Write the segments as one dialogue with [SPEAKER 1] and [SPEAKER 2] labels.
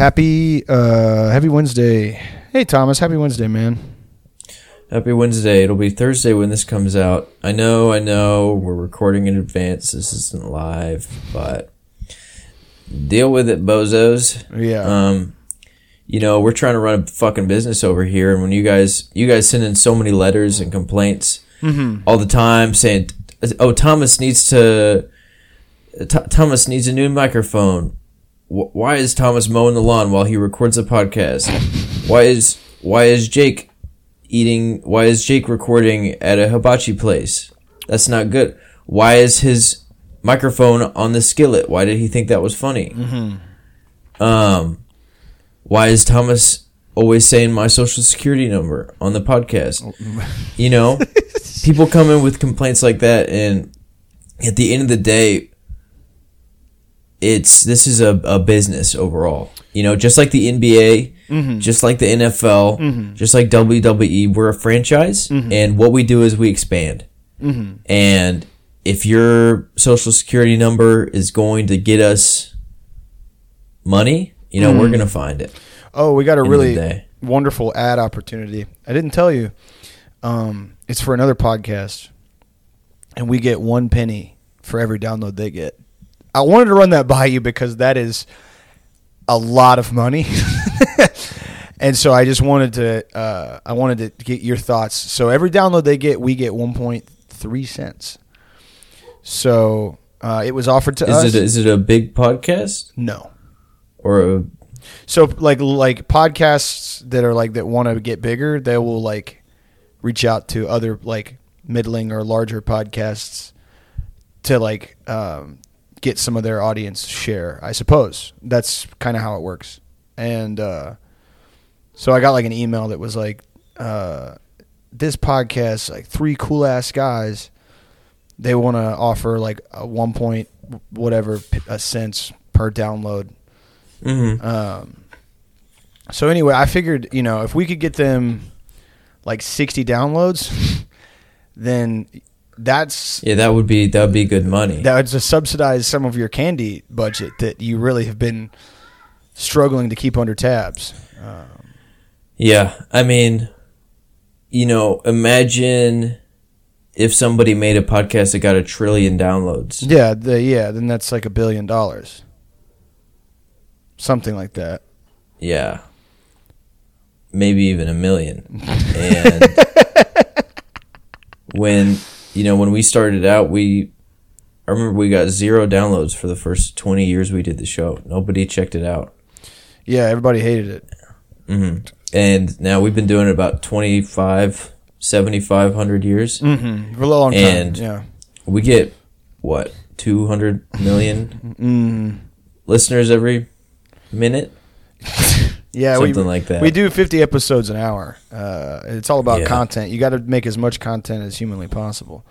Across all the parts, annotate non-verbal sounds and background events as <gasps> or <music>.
[SPEAKER 1] Happy uh happy Wednesday. Hey Thomas, happy Wednesday, man.
[SPEAKER 2] Happy Wednesday. It'll be Thursday when this comes out. I know, I know, we're recording in advance. This isn't live, but deal with it, bozos.
[SPEAKER 1] Yeah.
[SPEAKER 2] Um, you know, we're trying to run a fucking business over here, and when you guys, you guys send in so many letters and complaints all the time saying, "Oh, Thomas needs to, Th- Thomas needs a new microphone. Wh- Why is Thomas mowing the lawn while he records a podcast? Why is why is Jake eating? Why is Jake recording at a hibachi place? That's not good. Why is his microphone on the skillet? Why did he think that was funny? Um, why is Thomas always saying my social security number on the podcast? You know, <laughs> people come in with complaints like that, and at the end of the day, it's this is a, a business overall. You know, just like the NBA, mm-hmm. just like the NFL, mm-hmm. just like WWE, we're a franchise, mm-hmm. and what we do is we expand. And if your social security number is going to get us money, you know, we're gonna find it.
[SPEAKER 1] Oh, we got a really wonderful ad opportunity. I didn't tell you. Um, it's for another podcast, and we get one penny for every download they get. I wanted to run that by you because that is a lot of money, <laughs> and so I just wanted to. Uh, I wanted to get your thoughts. So every download they get, we get one point three cents. So uh, it was offered to us.
[SPEAKER 2] Is it is it a big podcast
[SPEAKER 1] no.
[SPEAKER 2] or a
[SPEAKER 1] So like like podcasts that are like that want to get bigger, they will like reach out to other like middling or larger podcasts to like um, get some of their audience share. I suppose that's kind of how it works. And uh, so I got like an email that was like, uh, "This podcast, like three cool ass guys, they want to offer like a one point whatever a cents per download."
[SPEAKER 2] Mhm.
[SPEAKER 1] Um, so anyway, I figured you know if we could get them like sixty downloads, <laughs> then that's
[SPEAKER 2] yeah? That would be that would be good money.
[SPEAKER 1] that would just subsidize some of your candy budget that you really have been struggling to keep under tabs.
[SPEAKER 2] Um, yeah, I mean, you know, imagine if somebody made a podcast that got a trillion downloads.
[SPEAKER 1] Yeah, the, yeah, then that's like a billion dollars, something like that.
[SPEAKER 2] Yeah. Maybe even a million. <laughs> And when, you know, when we started out, we, I remember we got zero downloads for the first 20 years we did the show. Nobody checked it out.
[SPEAKER 1] Yeah, everybody hated it.
[SPEAKER 2] hmm And now we've been doing it about 25, 7,500 years.
[SPEAKER 1] Mm-hmm. For a long time.
[SPEAKER 2] And-
[SPEAKER 1] yeah.
[SPEAKER 2] We get, what, 200 million
[SPEAKER 1] Mm.
[SPEAKER 2] listeners every minute? <laughs>
[SPEAKER 1] Yeah, we,
[SPEAKER 2] Something like that.
[SPEAKER 1] We do 50 episodes an hour. Uh, it's all about
[SPEAKER 2] Yeah.
[SPEAKER 1] content. You got to make as much content as humanly possible.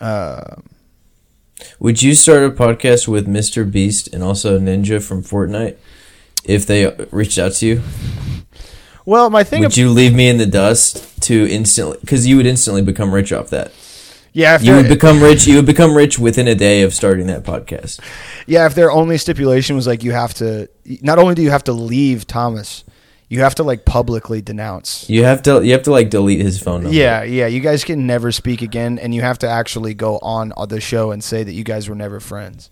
[SPEAKER 1] Uh,
[SPEAKER 2] Would you start a podcast with Mr. Beast and also Ninja from Fortnite if they reached out to you?
[SPEAKER 1] well, my thing,
[SPEAKER 2] Would
[SPEAKER 1] ab-
[SPEAKER 2] you leave me in the dust to instantly? Because you would instantly become rich off that.
[SPEAKER 1] Yeah, if
[SPEAKER 2] You would become rich. You would become rich within a day of starting that podcast.
[SPEAKER 1] yeah, if their only stipulation was like you have to, not only do you have to leave Thomas, you have to like publicly denounce.
[SPEAKER 2] You have to. You have to like delete his phone number.
[SPEAKER 1] Yeah, yeah, you guys can never speak again, and you have to actually go on the show and say that you guys were never friends.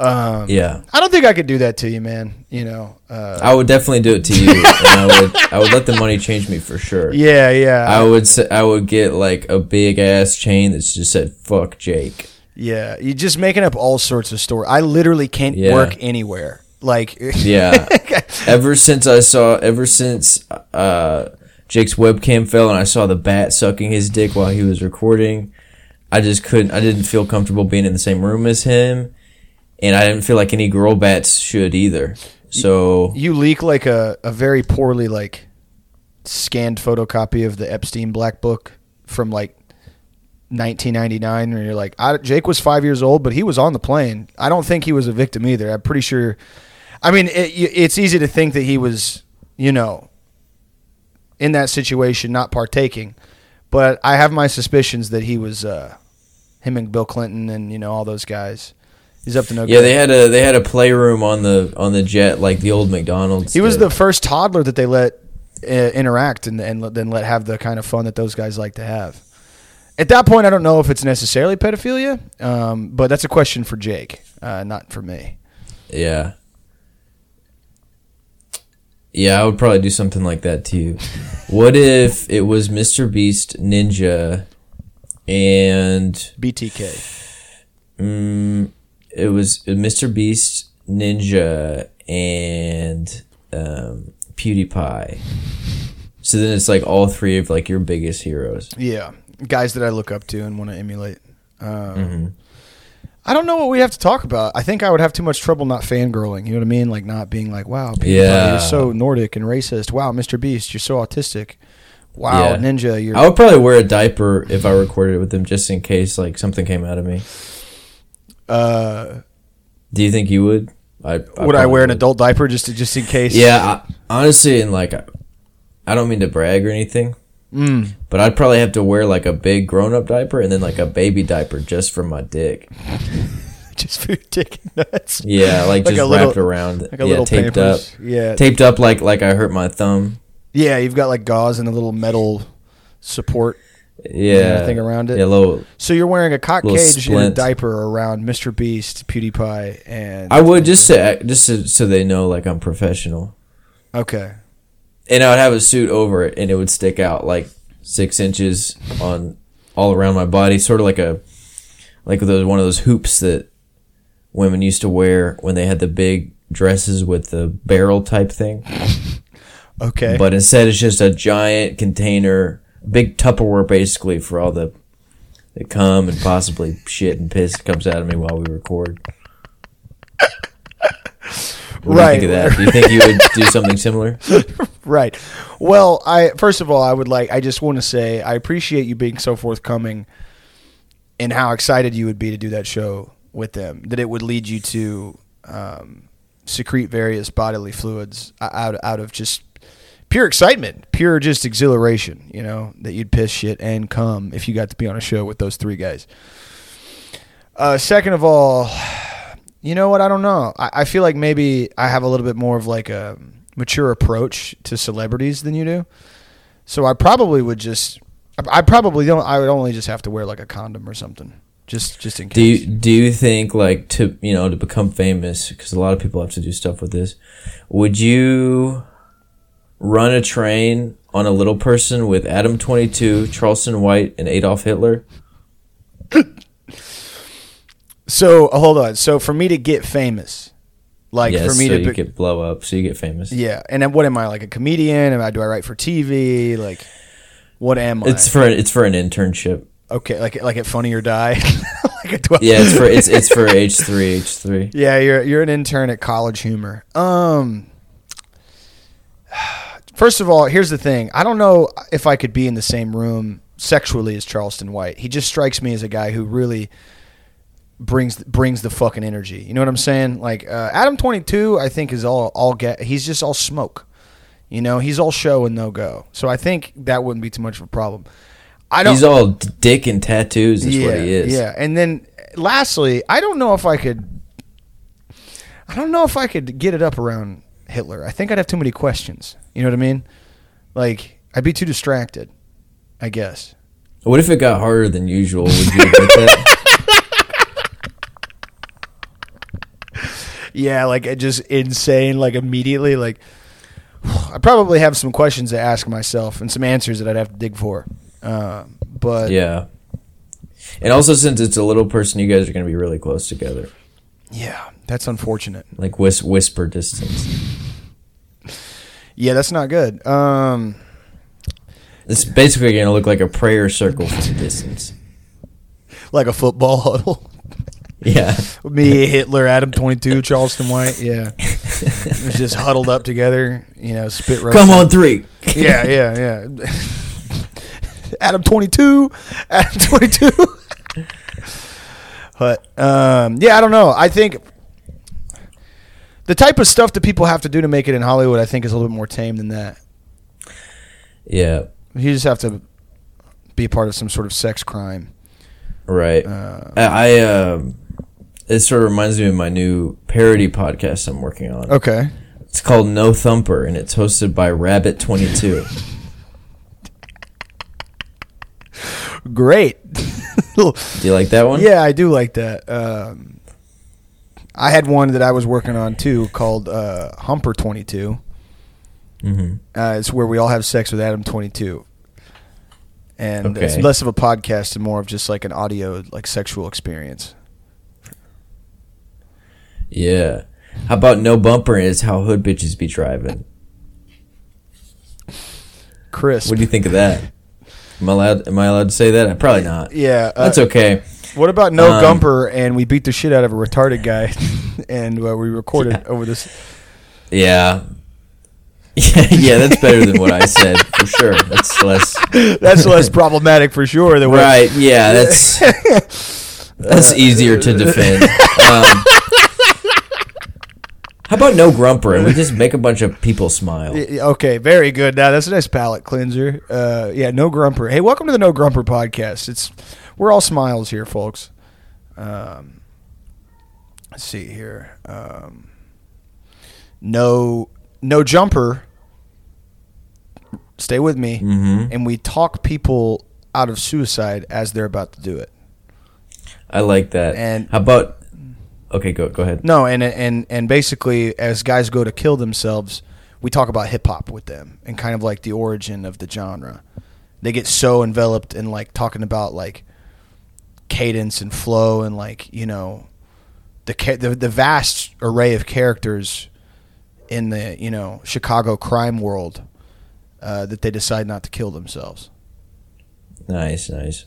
[SPEAKER 1] Um,
[SPEAKER 2] Yeah.
[SPEAKER 1] I don't think I could do that to you, man. You know, uh,
[SPEAKER 2] I would definitely do it to you, and I would. I would let the money change me for sure.
[SPEAKER 1] yeah, yeah,
[SPEAKER 2] I would. I would get like a big ass chain that just said "fuck Jake."
[SPEAKER 1] Yeah, you're just making up all sorts of stories. I literally can't
[SPEAKER 2] Yeah.
[SPEAKER 1] work anywhere. Like, <laughs>
[SPEAKER 2] Yeah. ever since I saw, ever since uh, Jake's webcam fell and I saw the bat sucking his dick while he was recording, I just couldn't. I didn't feel comfortable being in the same room as him, and I didn't feel like any girl bats should either. So
[SPEAKER 1] you leak like a, a very poorly like scanned photocopy of the Epstein Black Book from like 1999, and you're like, I, Jake was five years old, but he was on the plane. I don't think he was a victim either. I'm pretty sure. I mean, it, it's easy to think that he was, you know, in that situation, not partaking. But I have my suspicions that he was, uh, him and Bill Clinton and you know all those guys He's up to no good.
[SPEAKER 2] Yeah,
[SPEAKER 1] good.
[SPEAKER 2] they had a they had a playroom on the on the jet like the old McDonald's.
[SPEAKER 1] He was
[SPEAKER 2] did.
[SPEAKER 1] the first toddler that they let uh, interact and, and then let have the kind of fun that those guys like to have. At that point, I don't know if it's necessarily pedophilia, um, but that's a question for Jake, uh, not for me.
[SPEAKER 2] Yeah. Yeah, I would probably do something like that too. <laughs> what if it was Mr. Beast Ninja and
[SPEAKER 1] BTK.
[SPEAKER 2] mm, it was Mr. Beast Ninja and um, PewDiePie. So then it's like all three of like your biggest heroes.
[SPEAKER 1] Yeah, guys that I look up to and want to emulate. Um,
[SPEAKER 2] hmm
[SPEAKER 1] I don't know what we have to talk about. I think I would have too much trouble not fangirling. You know what I mean? Like not being like, "Wow, PewDiePie,
[SPEAKER 2] Yeah.
[SPEAKER 1] you're so Nordic and racist." Wow, Mr. Beast, you're so autistic. Wow,
[SPEAKER 2] Yeah.
[SPEAKER 1] Ninja, you're
[SPEAKER 2] I would probably wear a diaper if I recorded it with them just in case like something came out of me.
[SPEAKER 1] Uh,
[SPEAKER 2] Do you think you would? I,
[SPEAKER 1] would I wear an
[SPEAKER 2] would.
[SPEAKER 1] adult diaper just to, just in case?
[SPEAKER 2] Yeah, I, honestly, and like, I don't mean to brag or anything,
[SPEAKER 1] Mm.
[SPEAKER 2] but I'd probably have to wear like a big grown-up diaper and then like a baby diaper just for my dick. <laughs>
[SPEAKER 1] just for your dick nuts.
[SPEAKER 2] Yeah, like,
[SPEAKER 1] Like
[SPEAKER 2] just
[SPEAKER 1] a little-
[SPEAKER 2] wrapped around,
[SPEAKER 1] Like a
[SPEAKER 2] yeah,
[SPEAKER 1] little
[SPEAKER 2] taped up,
[SPEAKER 1] Yeah,
[SPEAKER 2] taped up like like I hurt my thumb.
[SPEAKER 1] yeah. You've got like gauze and a little metal support
[SPEAKER 2] Yeah,
[SPEAKER 1] thing around it.
[SPEAKER 2] Yeah, little.
[SPEAKER 1] So you're wearing a cock cage and a diaper around Mr. Beast, PewDiePie, and
[SPEAKER 2] I would just say just so, so they know like I'm professional,
[SPEAKER 1] okay.
[SPEAKER 2] and I would have a suit over it, and it would stick out like six inches on all around my body, sort of like a like those one of those hoops that women used to wear when they had the big dresses with the barrel type thing. <laughs>
[SPEAKER 1] Okay.
[SPEAKER 2] But instead, it's just a giant container, big Tupperware basically for all the that come and possibly shit and piss that comes out of me while we record. What
[SPEAKER 1] Right.
[SPEAKER 2] do you think of that? Do you think you would do something similar? <laughs>
[SPEAKER 1] Right. Well, I first of all, I would like. I just want to say I appreciate you being so forthcoming, and how excited you would be to do that show with them. That it would lead you to um, secrete various bodily fluids out out of just pure excitement, pure just exhilaration. You know that you'd piss, shit, and come if you got to be on a show with those three guys. Uh, second of all, you know what? I don't know. I, I feel like maybe I have a little bit more of like a mature approach to celebrities than you do. So I probably would just. I, I probably don't. I would only just have to wear like a condom or something, just just in case.
[SPEAKER 2] Do you do you think like to you know to become famous because a lot of people have to do stuff with this? Would you run a train on a little person with Adam Twenty Two, Charleston White, and Adolf Hitler? <clears throat>
[SPEAKER 1] so uh, hold on. So for me to get famous, like
[SPEAKER 2] yes,
[SPEAKER 1] for me
[SPEAKER 2] so
[SPEAKER 1] to
[SPEAKER 2] you
[SPEAKER 1] be,
[SPEAKER 2] get blow up, so you get famous.
[SPEAKER 1] yeah, and then what am I like a comedian? Am I do I write for TV? Like what am
[SPEAKER 2] It's
[SPEAKER 1] I?
[SPEAKER 2] for it's for an internship.
[SPEAKER 1] okay, like like at Funny or Die. <laughs> like do I-
[SPEAKER 2] Yeah, it's for it's it's for H three H three. <laughs>
[SPEAKER 1] Yeah, you're you're an intern at College Humor. Um First of all, here's the thing. I don't know if I could be in the same room sexually as Charleston White. He just strikes me as a guy who really brings brings the fucking energy. You know what I'm saying? Like uh, Adam 22, I think is all all get. He's just all smoke. You know, he's all show and no go. So I think that wouldn't be too much of a problem. I don't.
[SPEAKER 2] He's all dick and tattoos. Is
[SPEAKER 1] yeah,
[SPEAKER 2] what he is.
[SPEAKER 1] Yeah, and then lastly, I don't know if I could. I don't know if I could get it up around Hitler. I think I'd have too many questions. You know what I mean? Like I'd be too distracted. I guess.
[SPEAKER 2] What if it got harder than usual? Would you admit that? <laughs>
[SPEAKER 1] Yeah, like just insane. Like immediately, like <sighs> I probably have some questions to ask myself and some answers that I'd have to dig for. Uh, but
[SPEAKER 2] Yeah. And also, since it's a little person, you guys are going to be really close together,
[SPEAKER 1] yeah, that's unfortunate.
[SPEAKER 2] like whis- whisper distance.
[SPEAKER 1] Yeah, that's not good. Um,
[SPEAKER 2] It's basically going to look like a prayer circle from a distance.
[SPEAKER 1] like a football huddle.
[SPEAKER 2] Yeah. <laughs>
[SPEAKER 1] Me, Hitler, Adam twenty two, Charleston White. Yeah, just huddled up together. You know, spit roast.
[SPEAKER 2] Come on, three.
[SPEAKER 1] Yeah, <laughs> yeah, yeah. Adam twenty two, Adam twenty two. but um, yeah, I don't know. I think the type of stuff that people have to do to make it in Hollywood, I think, is a little bit more tame than that.
[SPEAKER 2] Yeah.
[SPEAKER 1] You just have to be part of some sort of sex crime.
[SPEAKER 2] Right.
[SPEAKER 1] Uh,
[SPEAKER 2] I, I um, it sort of reminds me of my new parody podcast I'm working on.
[SPEAKER 1] Okay.
[SPEAKER 2] It's called No Thumper, and it's hosted by Rabbit Twenty Two.
[SPEAKER 1] Great.
[SPEAKER 2] Do you like that one?
[SPEAKER 1] Yeah, I do like that. Um, I had one that I was working on too called uh, Humper 22.
[SPEAKER 2] Mm-hmm.
[SPEAKER 1] Uh, it's where we all have sex with Adam 22. And it's less of a podcast and more of just like an audio, like sexual experience.
[SPEAKER 2] Yeah. How about No Bumper? is how hood bitches be driving.
[SPEAKER 1] Chris.
[SPEAKER 2] What do you think of that? Am I allowed? Am I allowed to say that? Probably not.
[SPEAKER 1] Yeah. Uh,
[SPEAKER 2] That's okay.
[SPEAKER 1] What about No
[SPEAKER 2] Um,
[SPEAKER 1] Gumper and we beat the shit out of a retarded guy <laughs> and uh, we recorded
[SPEAKER 2] Yeah.
[SPEAKER 1] over this?
[SPEAKER 2] Yeah. Yeah, <laughs> yeah, that's better than what I said for sure. That's less <laughs>
[SPEAKER 1] That's less problematic for sure. Than what-
[SPEAKER 2] right. Yeah, that's that's easier to defend. Um, how about no grumper and we just make a bunch of people smile?
[SPEAKER 1] Okay, very good. Now that's a nice palate cleanser. Uh, yeah, no grumper. Hey, welcome to the No Grumper podcast. It's we're all smiles here, folks. Um, let's see here. Um, no, no jumper. Stay with me,
[SPEAKER 2] hmm
[SPEAKER 1] and we talk people out of suicide as they're about to do it.
[SPEAKER 2] I like that.
[SPEAKER 1] And-
[SPEAKER 2] how about? Okay, go go ahead.
[SPEAKER 1] No, and and and basically, as guys go to kill themselves, we talk about hip hop with them and kind of like the origin of the genre. They get so enveloped in like talking about like cadence and flow and like you know the ca- the, the vast array of characters in the you know Chicago crime world uh, that they decide not to kill themselves.
[SPEAKER 2] Nice, nice.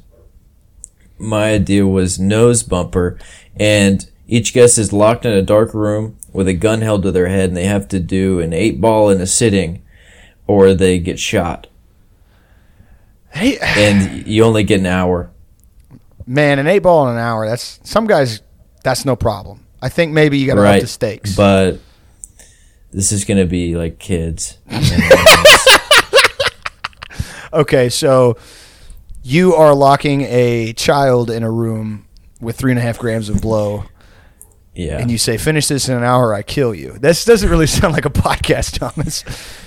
[SPEAKER 2] My idea was nose bumper, and each guest is locked in a dark room with a gun held to their head, and they have to do an eight ball in a sitting, or they get shot.
[SPEAKER 1] Hey, <sighs>
[SPEAKER 2] And you only get an hour.
[SPEAKER 1] Man, an eight ball in an hour. That's some guys. That's no problem. I think maybe you got to up
[SPEAKER 2] right?
[SPEAKER 1] the stakes.
[SPEAKER 2] But this is gonna be like kids. <laughs>
[SPEAKER 1] Okay, so you are locking a child in a room with three and a half grams of blow,
[SPEAKER 2] yeah,
[SPEAKER 1] and you say, "Finish this in an hour, I kill you." This doesn't really <laughs> sound like a podcast, Thomas.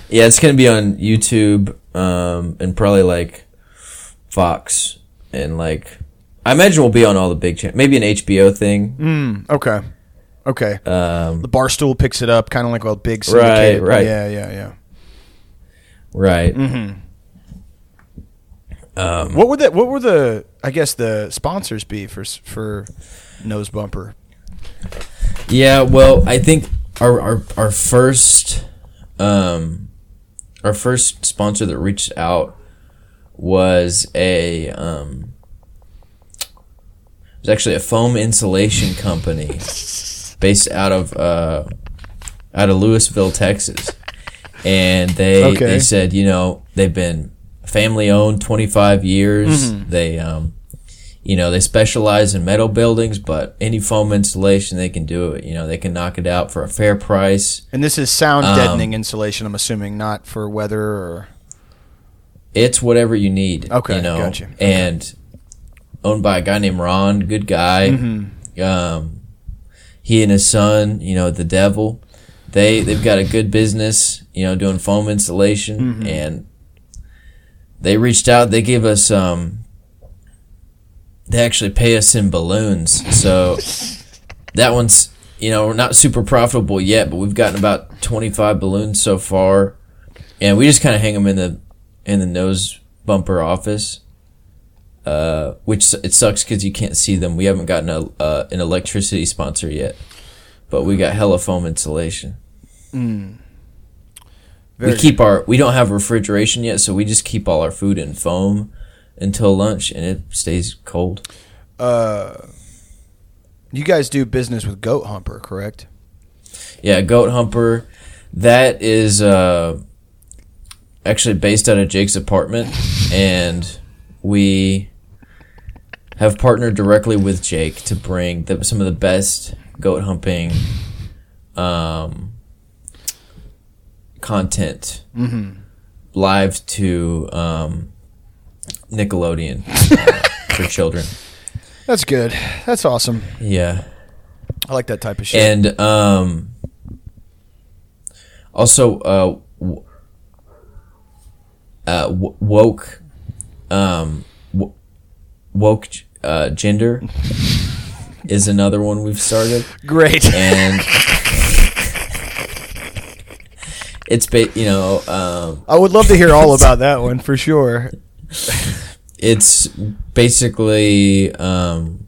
[SPEAKER 2] yeah. It's gonna be on YouTube, um, and probably like Fox, and like I imagine we'll be on all the big channels. Maybe an HBO thing.
[SPEAKER 1] Mm, okay, okay.
[SPEAKER 2] Um,
[SPEAKER 1] The barstool picks it up, kind of like a big
[SPEAKER 2] Right,
[SPEAKER 1] syndicate.
[SPEAKER 2] right.
[SPEAKER 1] Yeah, yeah, yeah.
[SPEAKER 2] right.
[SPEAKER 1] Mm-hmm.
[SPEAKER 2] Um,
[SPEAKER 1] What were the What were the I guess the sponsors be for for Nose Bumper?
[SPEAKER 2] Yeah, well, I think our our our first um our first sponsor that reached out was a um it was actually a foam insulation company <laughs> based out of uh out of Lewisville, Texas. And they
[SPEAKER 1] Okay.
[SPEAKER 2] they said, you know, they've been family owned 25 years.
[SPEAKER 1] Mm-hmm.
[SPEAKER 2] They um you know, they specialize in metal buildings, but any foam insulation they can do it. You know, they can knock it out for a fair price.
[SPEAKER 1] And this is sound
[SPEAKER 2] Um,
[SPEAKER 1] deadening insulation. I'm assuming not for weather or
[SPEAKER 2] It's whatever you need.
[SPEAKER 1] Okay,
[SPEAKER 2] you know,
[SPEAKER 1] gotcha.
[SPEAKER 2] and owned by a guy named Ron, good guy.
[SPEAKER 1] Mm-hmm.
[SPEAKER 2] Um, he and his son, you know, the devil, they they've got a good business, you know, doing foam installation,
[SPEAKER 1] Mm-hmm.
[SPEAKER 2] and they reached out. They gave us um, they actually pay us in balloons, so <laughs> that one's you know we're not super profitable yet, but we've gotten about twenty five balloons so far, and we just kind of hang them in the in the nose bumper office. Uh, which it sucks because you can't see them. We haven't gotten a uh, an electricity sponsor yet, but we got hella foam insulation.
[SPEAKER 1] Very
[SPEAKER 2] we keep our we don't have refrigeration yet, so we just keep all our food in foam until lunch, and it stays cold.
[SPEAKER 1] uh, you guys do business with Goat Humper, correct?
[SPEAKER 2] Yeah, Goat Humper. That is uh, actually based out of Jake's apartment, and we have partnered directly with Jake to bring the, some of the best goat humping um, content live to um, Nickelodeon uh, <laughs> for children.
[SPEAKER 1] That's good. That's awesome.
[SPEAKER 2] Yeah.
[SPEAKER 1] I like that type of shit.
[SPEAKER 2] and um, also uh, w- uh, w- woke, um, w- woke uh, gender is another one we've started,
[SPEAKER 1] Great.
[SPEAKER 2] and it's ba- you know um,
[SPEAKER 1] I would love to hear all about that one for sure.
[SPEAKER 2] it's basically um,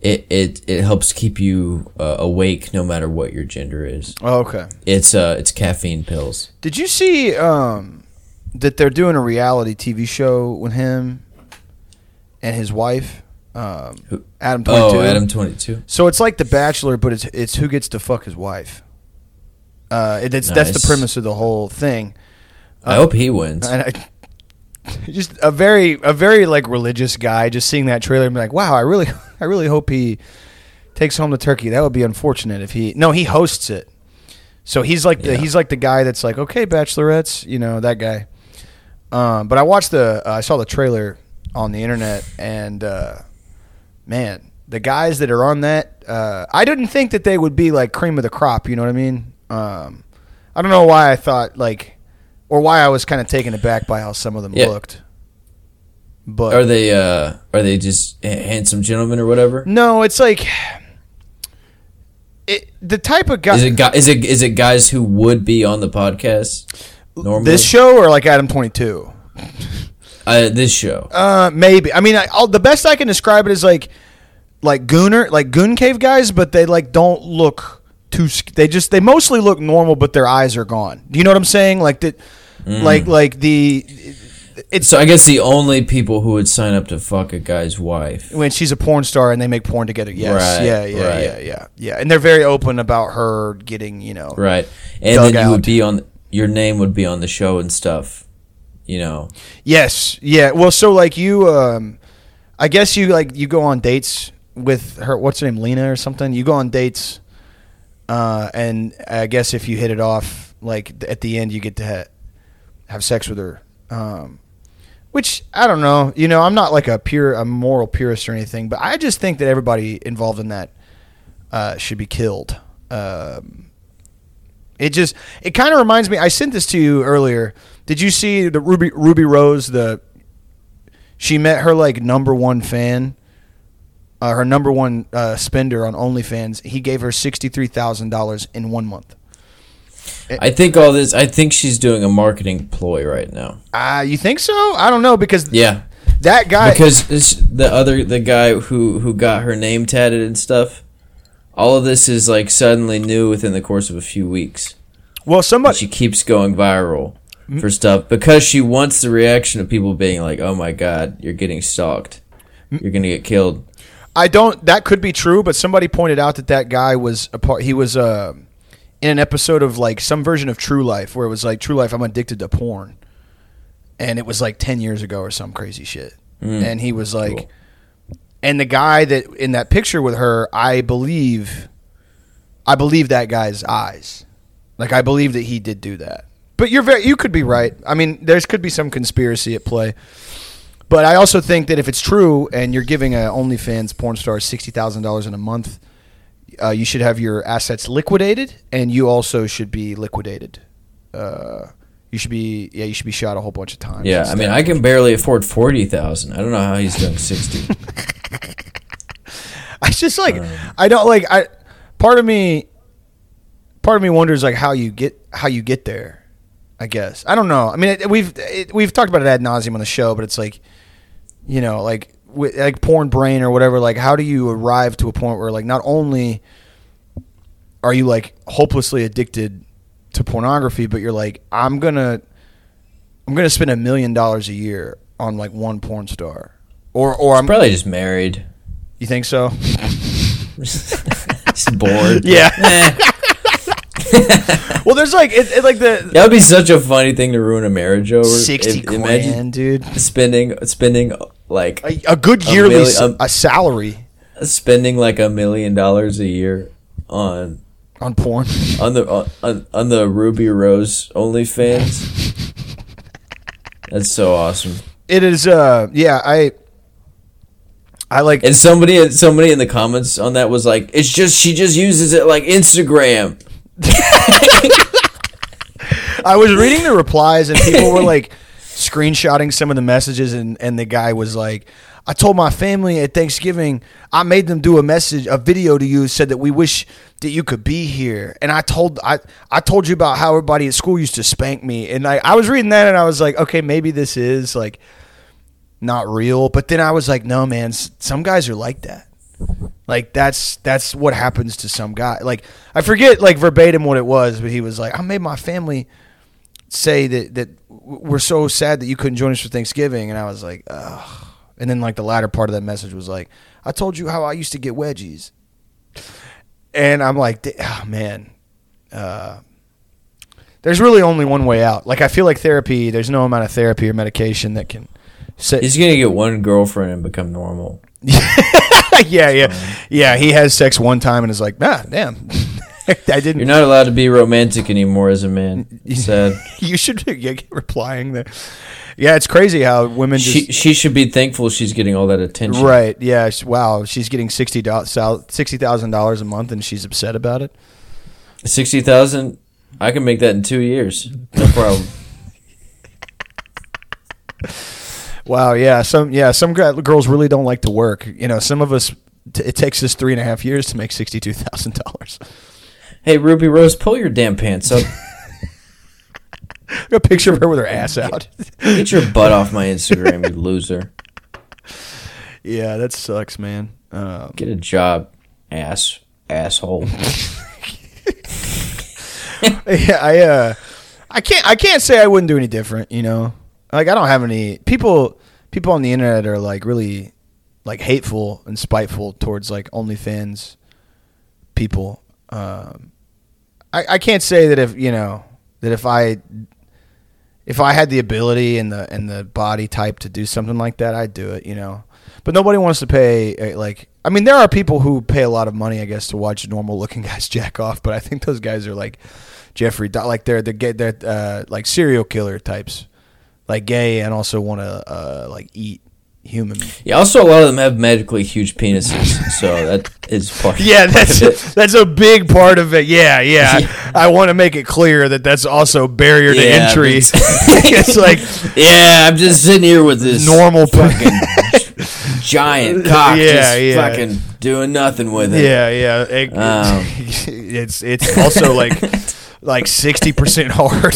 [SPEAKER 2] it it it helps keep you uh, awake no matter what your gender is.
[SPEAKER 1] Oh, okay.
[SPEAKER 2] It's uh it's caffeine pills.
[SPEAKER 1] Did you see um, that they're doing a reality TV show with him and his wife, um, Adam Twenty Two?
[SPEAKER 2] Oh, Adam twenty two.
[SPEAKER 1] So it's like The Bachelor, but it's it's who gets to fuck his wife. Uh, it, it's that's the
[SPEAKER 2] Nice.
[SPEAKER 1] premise of the whole thing.
[SPEAKER 2] I hope he wins.
[SPEAKER 1] And I, <laughs> just a very a very like religious guy. Just seeing that trailer and be like, wow, I really <laughs> I really hope he takes home the turkey. That would be unfortunate if he no he hosts it. So he's like the
[SPEAKER 2] Yeah.
[SPEAKER 1] he's like the guy that's like, okay, bachelorettes, you know that guy. Um, but I watched the uh, I saw the trailer on the internet and uh, man, the guys that are on that, uh, I didn't think that they would be like cream of the crop. You know what I mean? Um, I don't know why I thought like, or why I was kind of taken aback by how some of them
[SPEAKER 2] Yeah.
[SPEAKER 1] looked. But
[SPEAKER 2] Are they uh are they just handsome gentlemen or whatever?
[SPEAKER 1] no, it's like it, the type of guy.
[SPEAKER 2] Is it guy, is it is it guys who would be on the podcast normally?
[SPEAKER 1] this show or like Adam Twenty Two? <laughs>
[SPEAKER 2] uh, this show.
[SPEAKER 1] Uh, maybe. I mean, I, I'll, the best I can describe it is like, like gooner, like goon cave guys, but they like don't look too. They just they mostly look normal, but their eyes are gone. Do you know what I'm saying? Like that, like like the. It's
[SPEAKER 2] So I guess the only people who would sign up to fuck a guy's wife.
[SPEAKER 1] when she's a porn star and they make porn together. Yes,
[SPEAKER 2] Right,
[SPEAKER 1] yeah, yeah,
[SPEAKER 2] right.
[SPEAKER 1] yeah, yeah, yeah, and they're very open about her getting, you know,
[SPEAKER 2] Right. And then you
[SPEAKER 1] out.
[SPEAKER 2] would be on your name would be on the show and stuff. You know.
[SPEAKER 1] Yes, yeah. Well, so like you, um, I guess you like you go on dates with her. What's her name, Lena or something? You go on dates, uh, and I guess if you hit it off, like at the end, you get to ha- have sex with her. Um, which I don't know. You know, I'm not like a pure, a moral purist or anything, but I just think that everybody involved in that uh, should be killed. Um, it just it kind of reminds me. I sent this to you earlier. Did you see the Ruby Ruby Rose? The she met her like number one fan, uh, her number one uh, spender on OnlyFans. He gave her sixty three thousand dollars in one month.
[SPEAKER 2] I think all this I think she's doing a marketing ploy right now.
[SPEAKER 1] Uh, you think so? I don't know because
[SPEAKER 2] Yeah.
[SPEAKER 1] that guy.
[SPEAKER 2] Because the other the guy who who got her name tatted and stuff all of this is like suddenly new within the course of a few weeks.
[SPEAKER 1] well, somebody.
[SPEAKER 2] she keeps going viral. For stuff because she wants the reaction of people being like, "Oh my god, you're getting stalked.
[SPEAKER 1] Mm-hmm.
[SPEAKER 2] You're gonna get killed."
[SPEAKER 1] I don't. That could be true, but somebody pointed out that that guy was a part. He was uh, in an episode of like some version of True Life where it was like True Life. I'm addicted to porn, and it was like ten years ago or some crazy shit. And he was like,
[SPEAKER 2] Cool.
[SPEAKER 1] and the guy that in that picture with her, I believe, I believe that guy's eyes. Like I believe that he did do that. But you're very. You could be right. I mean, there's could be some conspiracy at play. But I also think that if it's true and you're giving a OnlyFans porn star sixty thousand dollars in a month, uh, you should have your assets liquidated, and you also should be liquidated. Uh, you should be yeah, you should be shot a whole bunch of times.
[SPEAKER 2] Yeah, I mean, I can barely afford forty thousand. I don't know how he's doing sixty. <laughs>
[SPEAKER 1] I just like I don't like I. Part of me, part of me wonders like how you get how you get there. I guess I don't know. I mean, it, we've it, we've talked about it ad nauseum on the show, but it's like, you know, like like porn brain or whatever. Like, how do you arrive to a point where like not only are you like hopelessly addicted to pornography, but you're like, I'm gonna I'm gonna spend a million dollars a year on like one porn star, or or I'm
[SPEAKER 2] Probably just married.
[SPEAKER 1] you think so? <laughs>
[SPEAKER 2] He's bored. <laughs>
[SPEAKER 1] Yeah. <laughs>
[SPEAKER 2] Eh. <laughs>
[SPEAKER 1] Well, there's like it, it like the
[SPEAKER 2] That would be such a funny thing to ruin a marriage over.
[SPEAKER 1] sixty
[SPEAKER 2] If- imagine
[SPEAKER 1] grand, dude.
[SPEAKER 2] spending spending like
[SPEAKER 1] A, a good yearly
[SPEAKER 2] million-
[SPEAKER 1] s-
[SPEAKER 2] um,
[SPEAKER 1] a salary
[SPEAKER 2] spending like a million dollars a year on
[SPEAKER 1] on porn.
[SPEAKER 2] on the on, on the Ruby Rose OnlyFans. <laughs> That's so awesome.
[SPEAKER 1] It is. Uh, yeah, I. I like
[SPEAKER 2] And somebody somebody in the comments on that was like, "It's just she just uses it like Instagram."
[SPEAKER 1] I was reading the replies and people were like screenshotting some of the messages and, and the guy was like, I told my family at Thanksgiving, I made them do a message, a video to you, said that we wish that you could be here. And I told I I told you about how everybody at school used to spank me. And I, I was reading that and I was like, okay, maybe this is like not real. But then I was like, no, man, some guys are like that. Like that's that's what happens to some guy. Like I forget like verbatim what it was, but he was like, I made my family say that that we're so sad that you couldn't join us for Thanksgiving, and I was like, ugh. And then like the latter part of that message was like, I told you how I used to get wedgies, and I'm like, oh, man, uh, there's really only one way out. Like I feel like therapy. There's no amount of therapy or medication that can. Sit.
[SPEAKER 2] He's gonna get one girlfriend and become normal. <laughs> <laughs>
[SPEAKER 1] yeah, yeah, yeah. He has sex one time and is like, ah, damn. <laughs> I didn't.
[SPEAKER 2] You're not allowed to be romantic anymore as a man. <laughs> Sad.
[SPEAKER 1] you should be yeah, replying there. Yeah, it's crazy how women just
[SPEAKER 2] She she should be thankful she's getting all that attention.
[SPEAKER 1] right. Yeah, sh- wow. She's getting sixty thousand dollars a month, and she's upset about it.
[SPEAKER 2] Sixty thousand. I can make that in two years. No problem.
[SPEAKER 1] Wow. Yeah. Some yeah some girls really don't like to work. You know, some of us. T- it takes us three and a half years to make sixty-two thousand dollars.
[SPEAKER 2] hey, Ruby Rose, pull your damn pants up. <laughs>
[SPEAKER 1] Got a picture of her with her ass out.
[SPEAKER 2] Get your butt off my Instagram, you <laughs> loser.
[SPEAKER 1] yeah, that sucks, man. Um,
[SPEAKER 2] Get a job, ass asshole. <laughs>
[SPEAKER 1] yeah, I uh, I can't I can't say I wouldn't do any different. You know, like I don't have any people. People on the internet are like really like hateful and spiteful towards like OnlyFans people. Um, I I can't say that if you know that if I if I had the ability and the and the body type to do something like that, I'd do it. You know, but nobody wants to pay uh, like. I mean, there are people who pay a lot of money, I guess, to watch normal looking <laughs> guys jack off. But I think those guys are like Jeffrey, like they're they're, they're uh, like serial killer types, like gay and also want to uh, like eat human.
[SPEAKER 2] Yeah, also a lot of them have medically huge penises, so that is part. <laughs>
[SPEAKER 1] Yeah,
[SPEAKER 2] part of it.
[SPEAKER 1] that's that's a big part of it. Yeah, yeah.
[SPEAKER 2] Yeah.
[SPEAKER 1] I, want to make it clear that that's also barrier to
[SPEAKER 2] Yeah,
[SPEAKER 1] entry.
[SPEAKER 2] it's- <laughs>
[SPEAKER 1] it's like <laughs>
[SPEAKER 2] Yeah, I'm just sitting here with this
[SPEAKER 1] normal.
[SPEAKER 2] fucking giant cock,
[SPEAKER 1] Yeah,
[SPEAKER 2] just
[SPEAKER 1] yeah.
[SPEAKER 2] fucking doing nothing with it.
[SPEAKER 1] Yeah, yeah. It-
[SPEAKER 2] Um.
[SPEAKER 1] it's it's also like like sixty percent hard.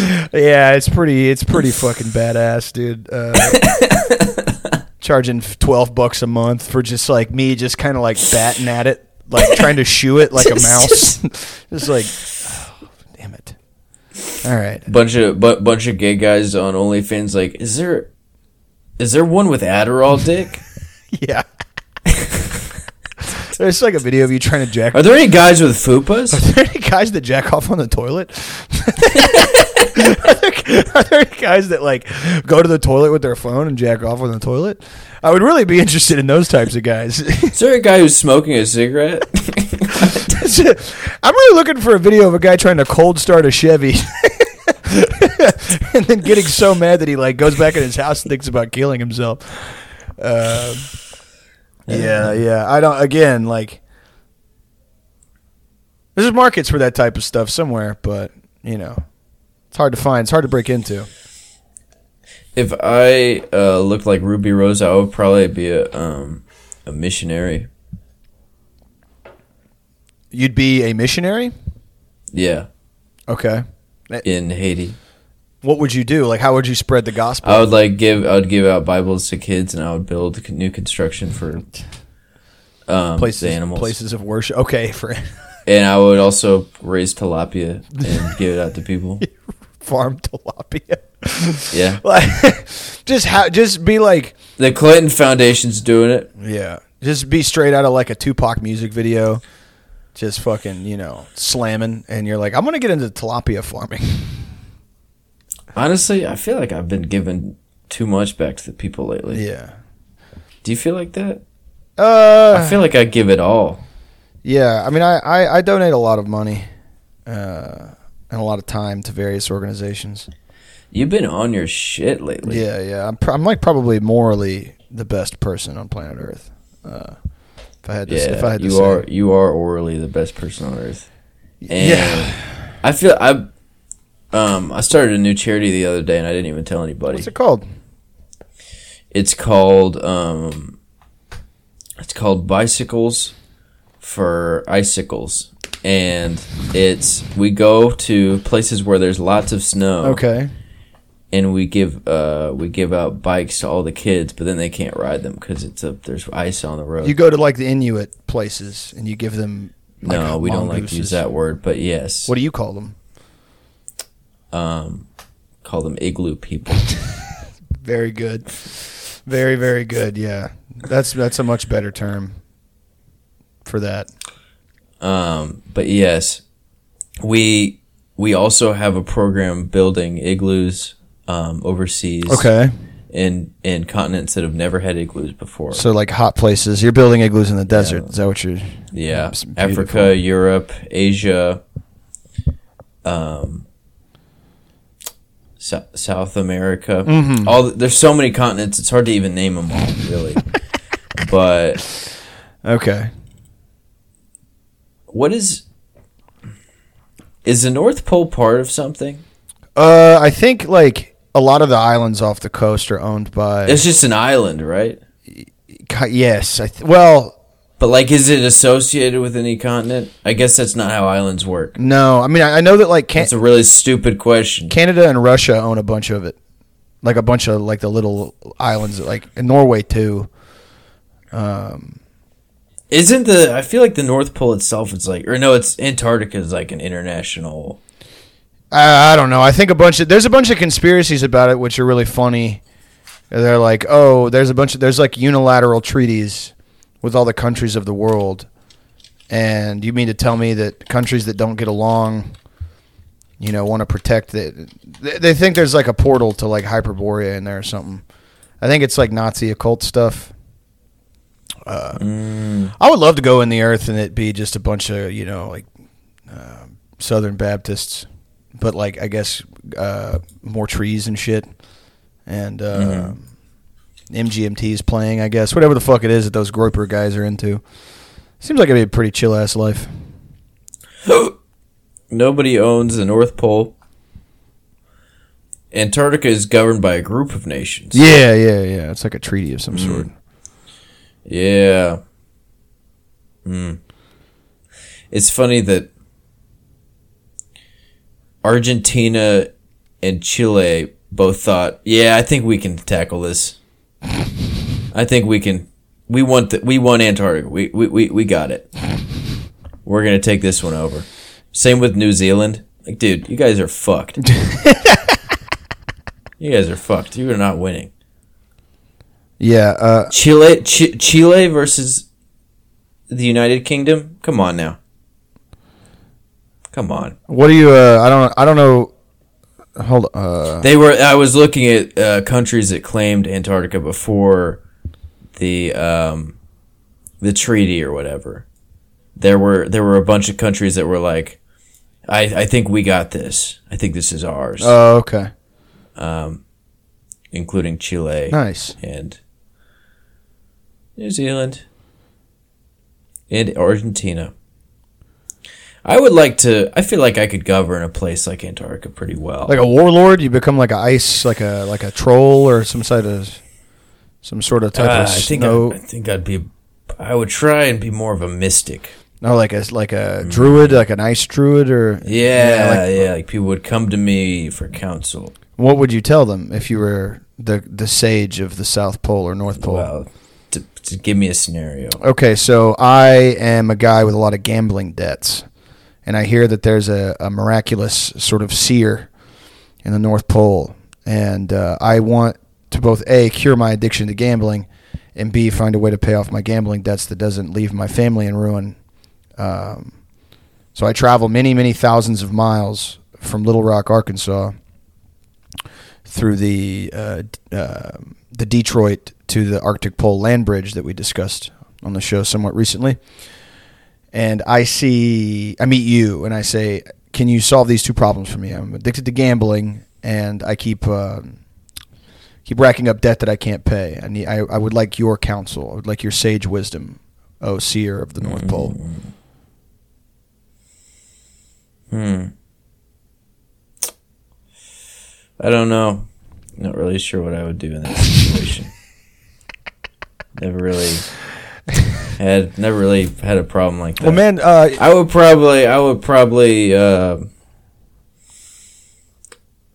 [SPEAKER 1] Like, yeah, it's pretty it's pretty <laughs> fucking badass, dude. Uh, charging twelve bucks a month for just like me, just kind of like batting at it, like <laughs> trying to shoo it like a mouse. <laughs> just like, oh, damn it. All right.
[SPEAKER 2] bunch of bu- bunch of gay guys on OnlyFans. Like, is there is there one with Adderall dick?
[SPEAKER 1] Yeah. There's like a video of you trying to jack off.
[SPEAKER 2] Are there any guys with fupas?
[SPEAKER 1] Are there any guys that jack off on the toilet? <laughs> are, there, are there guys that like go to the toilet with their phone and jack off on the toilet? I would really be interested in those types of guys. <laughs>
[SPEAKER 2] Is there a guy who's smoking a cigarette? <laughs>
[SPEAKER 1] I'm really looking for a video of a guy trying to cold start a Chevy. and then getting so mad that he like goes back in his house and thinks about killing himself. Um, yeah, yeah. I don't. Again, like there's markets for that type of stuff somewhere, but you know, it's hard to find. It's hard to break into.
[SPEAKER 2] if I uh, looked like Ruby Rose, I would probably be a um, a missionary.
[SPEAKER 1] You'd be a missionary.
[SPEAKER 2] Yeah,
[SPEAKER 1] Okay.
[SPEAKER 2] in Haiti.
[SPEAKER 1] What would you do? Like, how would you spread the gospel?
[SPEAKER 2] I would like give I would give out Bibles to kids, and I would build new construction for um,
[SPEAKER 1] places,
[SPEAKER 2] the animals.
[SPEAKER 1] places of worship. Okay, <laughs> for
[SPEAKER 2] And I would also raise tilapia and give it out to people. <laughs>
[SPEAKER 1] farm tilapia.
[SPEAKER 2] Yeah, <laughs>
[SPEAKER 1] like, just how, just be like,
[SPEAKER 2] the Clinton Foundation's doing it.
[SPEAKER 1] yeah, just be straight out of like a Tupac music video, just fucking, you know, slamming, and you're like, I'm gonna get into tilapia farming. <laughs>
[SPEAKER 2] Honestly, I feel like I've been giving too much back to the people lately.
[SPEAKER 1] Yeah.
[SPEAKER 2] Do you feel like that?
[SPEAKER 1] Uh,
[SPEAKER 2] I feel like I give it all.
[SPEAKER 1] yeah. I mean, I, I, I donate a lot of money, uh, and a lot of time to various organizations.
[SPEAKER 2] You've been on your shit lately.
[SPEAKER 1] Yeah, yeah. I'm, pr- I'm like probably morally the best person on planet Earth. Uh, if I had to,
[SPEAKER 2] Yeah,
[SPEAKER 1] if I had to
[SPEAKER 2] you
[SPEAKER 1] say.
[SPEAKER 2] are you are orally the best person on earth. And
[SPEAKER 1] yeah.
[SPEAKER 2] I feel I um I started a new charity the other day and I didn't even tell anybody.
[SPEAKER 1] What's it called?
[SPEAKER 2] It's called um it's called Bicycles for Icicles. And it's we go to places where there's lots of snow
[SPEAKER 1] Okay.
[SPEAKER 2] and we give uh we give out bikes to all the kids, but then they can't ride them cuz it's a there's ice on the road.
[SPEAKER 1] You go to like the Inuit places and you give them. Like
[SPEAKER 2] no, we don't like to use that word, but yes.
[SPEAKER 1] What do you call them?
[SPEAKER 2] um call them igloo people. <laughs>
[SPEAKER 1] Very good. Very very good. Yeah, that's that's a much better term for that.
[SPEAKER 2] Um, but yes, we we also have a program building igloos um, overseas.
[SPEAKER 1] Okay.
[SPEAKER 2] In in continents that have never had igloos before.
[SPEAKER 1] So like hot places. You're building igloos in the desert. Is that what you're?
[SPEAKER 2] yeah, Africa, Europe, Asia, um, Sou- South America.
[SPEAKER 1] Mhm.
[SPEAKER 2] All there's so many continents. It's hard to even name them all, really. <laughs> but
[SPEAKER 1] Okay.
[SPEAKER 2] What is is the North Pole part of something?
[SPEAKER 1] Uh, I think like a lot of the islands off the coast are owned by.
[SPEAKER 2] It's just an island, right?
[SPEAKER 1] Yes. I th- well,
[SPEAKER 2] But like, is it associated with any continent? I guess that's not how islands work.
[SPEAKER 1] no. I mean, I, know that like Can-
[SPEAKER 2] That's a really stupid question.
[SPEAKER 1] Canada and Russia own a bunch of it, like a bunch of like the little islands, like in Norway too. Um,
[SPEAKER 2] Isn't the? I feel like the North Pole itself is like, or no, it's Antarctica is like an international.
[SPEAKER 1] I, I don't know. I think a bunch of there's a bunch of conspiracies about it, which are really funny. They're like, oh, there's a bunch of there's like unilateral treaties with all the countries of the world, and you mean to tell me that countries that don't get along, you know, want to protect it? They, they think there's like a portal to like Hyperborea in there or something. I think it's like Nazi occult stuff. Uh,
[SPEAKER 2] Mm,
[SPEAKER 1] I would love to go in the earth and it be just a bunch of you know like uh, Southern Baptists, but like I guess uh, more trees and shit, and uh,
[SPEAKER 2] Mhm.
[SPEAKER 1] MGMT's playing. I guess whatever the fuck it is that those Groper guys are into. Seems like it'd be a pretty chill ass life. <gasps>
[SPEAKER 2] Nobody owns the North Pole. Antarctica is governed by a group of nations.
[SPEAKER 1] Yeah, yeah, yeah. It's like a treaty of some
[SPEAKER 2] Mm.
[SPEAKER 1] sort.
[SPEAKER 2] Yeah. Hmm. It's funny that Argentina and Chile both thought, "Yeah, I think we can tackle this. I think we can. We want the, we want Antarctica. We, we we we got it. We're gonna take this one over." Same with New Zealand. Like, dude, you guys are fucked. <laughs> you guys are fucked. You are not winning.
[SPEAKER 1] Yeah, uh,
[SPEAKER 2] Chile, Ch- Chile versus the United Kingdom. Come on now. Come on.
[SPEAKER 1] what do you? Uh, I don't. I don't know. Hold. Uh,
[SPEAKER 2] They were. I was looking at uh, countries that claimed Antarctica before the um, the treaty or whatever. There were there were a bunch of countries that were like, I I think we got this. I think this is ours,
[SPEAKER 1] oh, okay.
[SPEAKER 2] um, including Chile
[SPEAKER 1] Nice.
[SPEAKER 2] and New Zealand and Argentina. I would like to. I feel like I could govern a place like Antarctica pretty well.
[SPEAKER 1] Like a warlord, you become like a ice, like a like a troll or some sort of some sort of type
[SPEAKER 2] Uh,
[SPEAKER 1] of
[SPEAKER 2] I think
[SPEAKER 1] snow.
[SPEAKER 2] I, I think I'd be. I would try and be more of a mystic.
[SPEAKER 1] no, like a like a druid, like an ice druid, or
[SPEAKER 2] Yeah, yeah.
[SPEAKER 1] like-
[SPEAKER 2] Like, people would come to me for counsel.
[SPEAKER 1] what would you tell them if you were the the sage of the South Pole or North Pole?
[SPEAKER 2] Well, to, to give me a scenario.
[SPEAKER 1] Okay, so I am a guy with a lot of gambling debts, and I hear that there's a, a miraculous sort of seer in the North Pole, and uh, I want to both a cure my addiction to gambling, and b find a way to pay off my gambling debts that doesn't leave my family in ruin. Um, so I travel many, many thousands of miles from Little Rock, Arkansas, through the uh, uh, the Detroit to the Arctic Pole land bridge that we discussed on the show somewhat recently. And I see, I meet you, and I say, "Can you solve these two problems for me? I'm addicted to gambling, and I keep uh, keep racking up debt that I can't pay. I need. I, I would like your counsel. I would like your sage wisdom, O seer of the North Pole.
[SPEAKER 2] Hmm. I don't know. Not really sure what I would do in that situation. <laughs> never really had never really had a problem like that.
[SPEAKER 1] Well, man, uh,
[SPEAKER 2] I would probably I would probably uh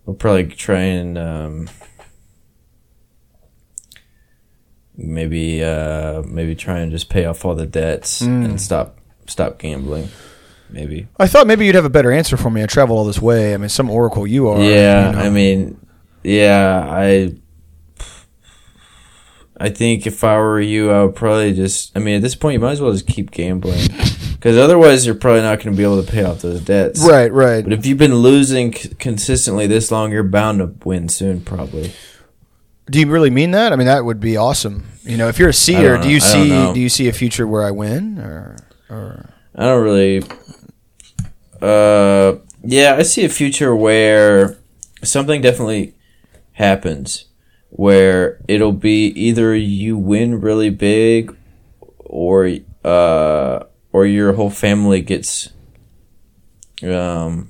[SPEAKER 2] would probably try and um maybe uh maybe try and just pay off all the debts and stop stop gambling. Maybe.
[SPEAKER 1] I thought maybe you'd have a better answer for me. I travel all this way. I mean, some oracle you are.
[SPEAKER 2] yeah,
[SPEAKER 1] you know.
[SPEAKER 2] I mean, yeah, I, I think if I were you, I would probably just. I mean, at this point, you might as well just keep gambling, <laughs> because otherwise, you're probably not going to be able to pay off those debts.
[SPEAKER 1] right, right.
[SPEAKER 2] But if you've been losing c- consistently this long, you're bound to win soon, probably.
[SPEAKER 1] Do you really mean that? I mean, that would be awesome. You know, if you're a seer,
[SPEAKER 2] don't
[SPEAKER 1] you
[SPEAKER 2] know. I don't
[SPEAKER 1] see
[SPEAKER 2] know.
[SPEAKER 1] do you see a future where I win or or
[SPEAKER 2] I don't really. Uh, yeah, I see a future where something definitely happens where it'll be either you win really big or uh or your whole family gets um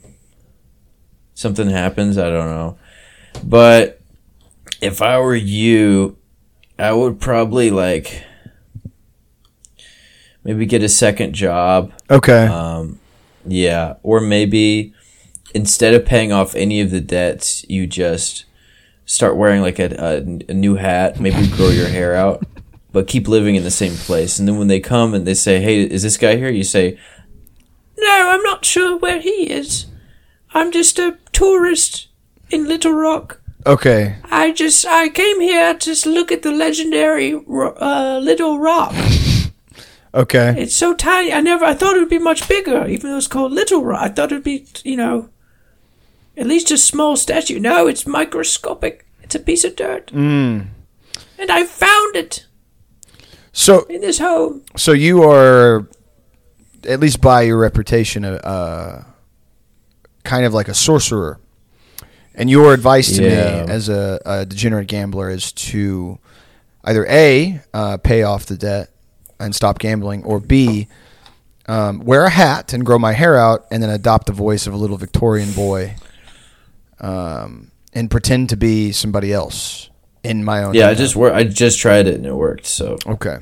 [SPEAKER 2] something happens, I don't know. But if I were you, I would probably like maybe get a second job
[SPEAKER 1] okay?
[SPEAKER 2] um, yeah, or maybe instead of paying off any of the debts, you just start wearing like a, a, a new hat. Maybe <laughs> grow your hair out, but keep living in the same place. And then when they come and they say, "Hey, is this guy here?" You say, "No, I'm not sure where he is. I'm just a tourist in Little Rock."
[SPEAKER 1] okay.
[SPEAKER 2] I just I came here to look at the legendary uh, Little Rock. <laughs>
[SPEAKER 1] Okay.
[SPEAKER 2] It's so tiny. I never. I thought it would be much bigger, even though it's called Little Rock. I thought it'd be, you know, at least a small statue. No, it's microscopic. It's a piece of dirt,
[SPEAKER 1] Mm.
[SPEAKER 2] and I found it
[SPEAKER 1] So
[SPEAKER 2] in this home.
[SPEAKER 1] so you are at least by your reputation a uh, kind of like a sorcerer. And your advice to
[SPEAKER 2] Yeah.
[SPEAKER 1] me as a, a degenerate gambler is to either A, uh, pay off the debt and stop gambling, or B, um, wear a hat and grow my hair out and then adopt the voice of a little Victorian boy um, and pretend to be somebody else in my own.
[SPEAKER 2] Yeah, I just wor- I just tried it and it worked. So
[SPEAKER 1] Okay.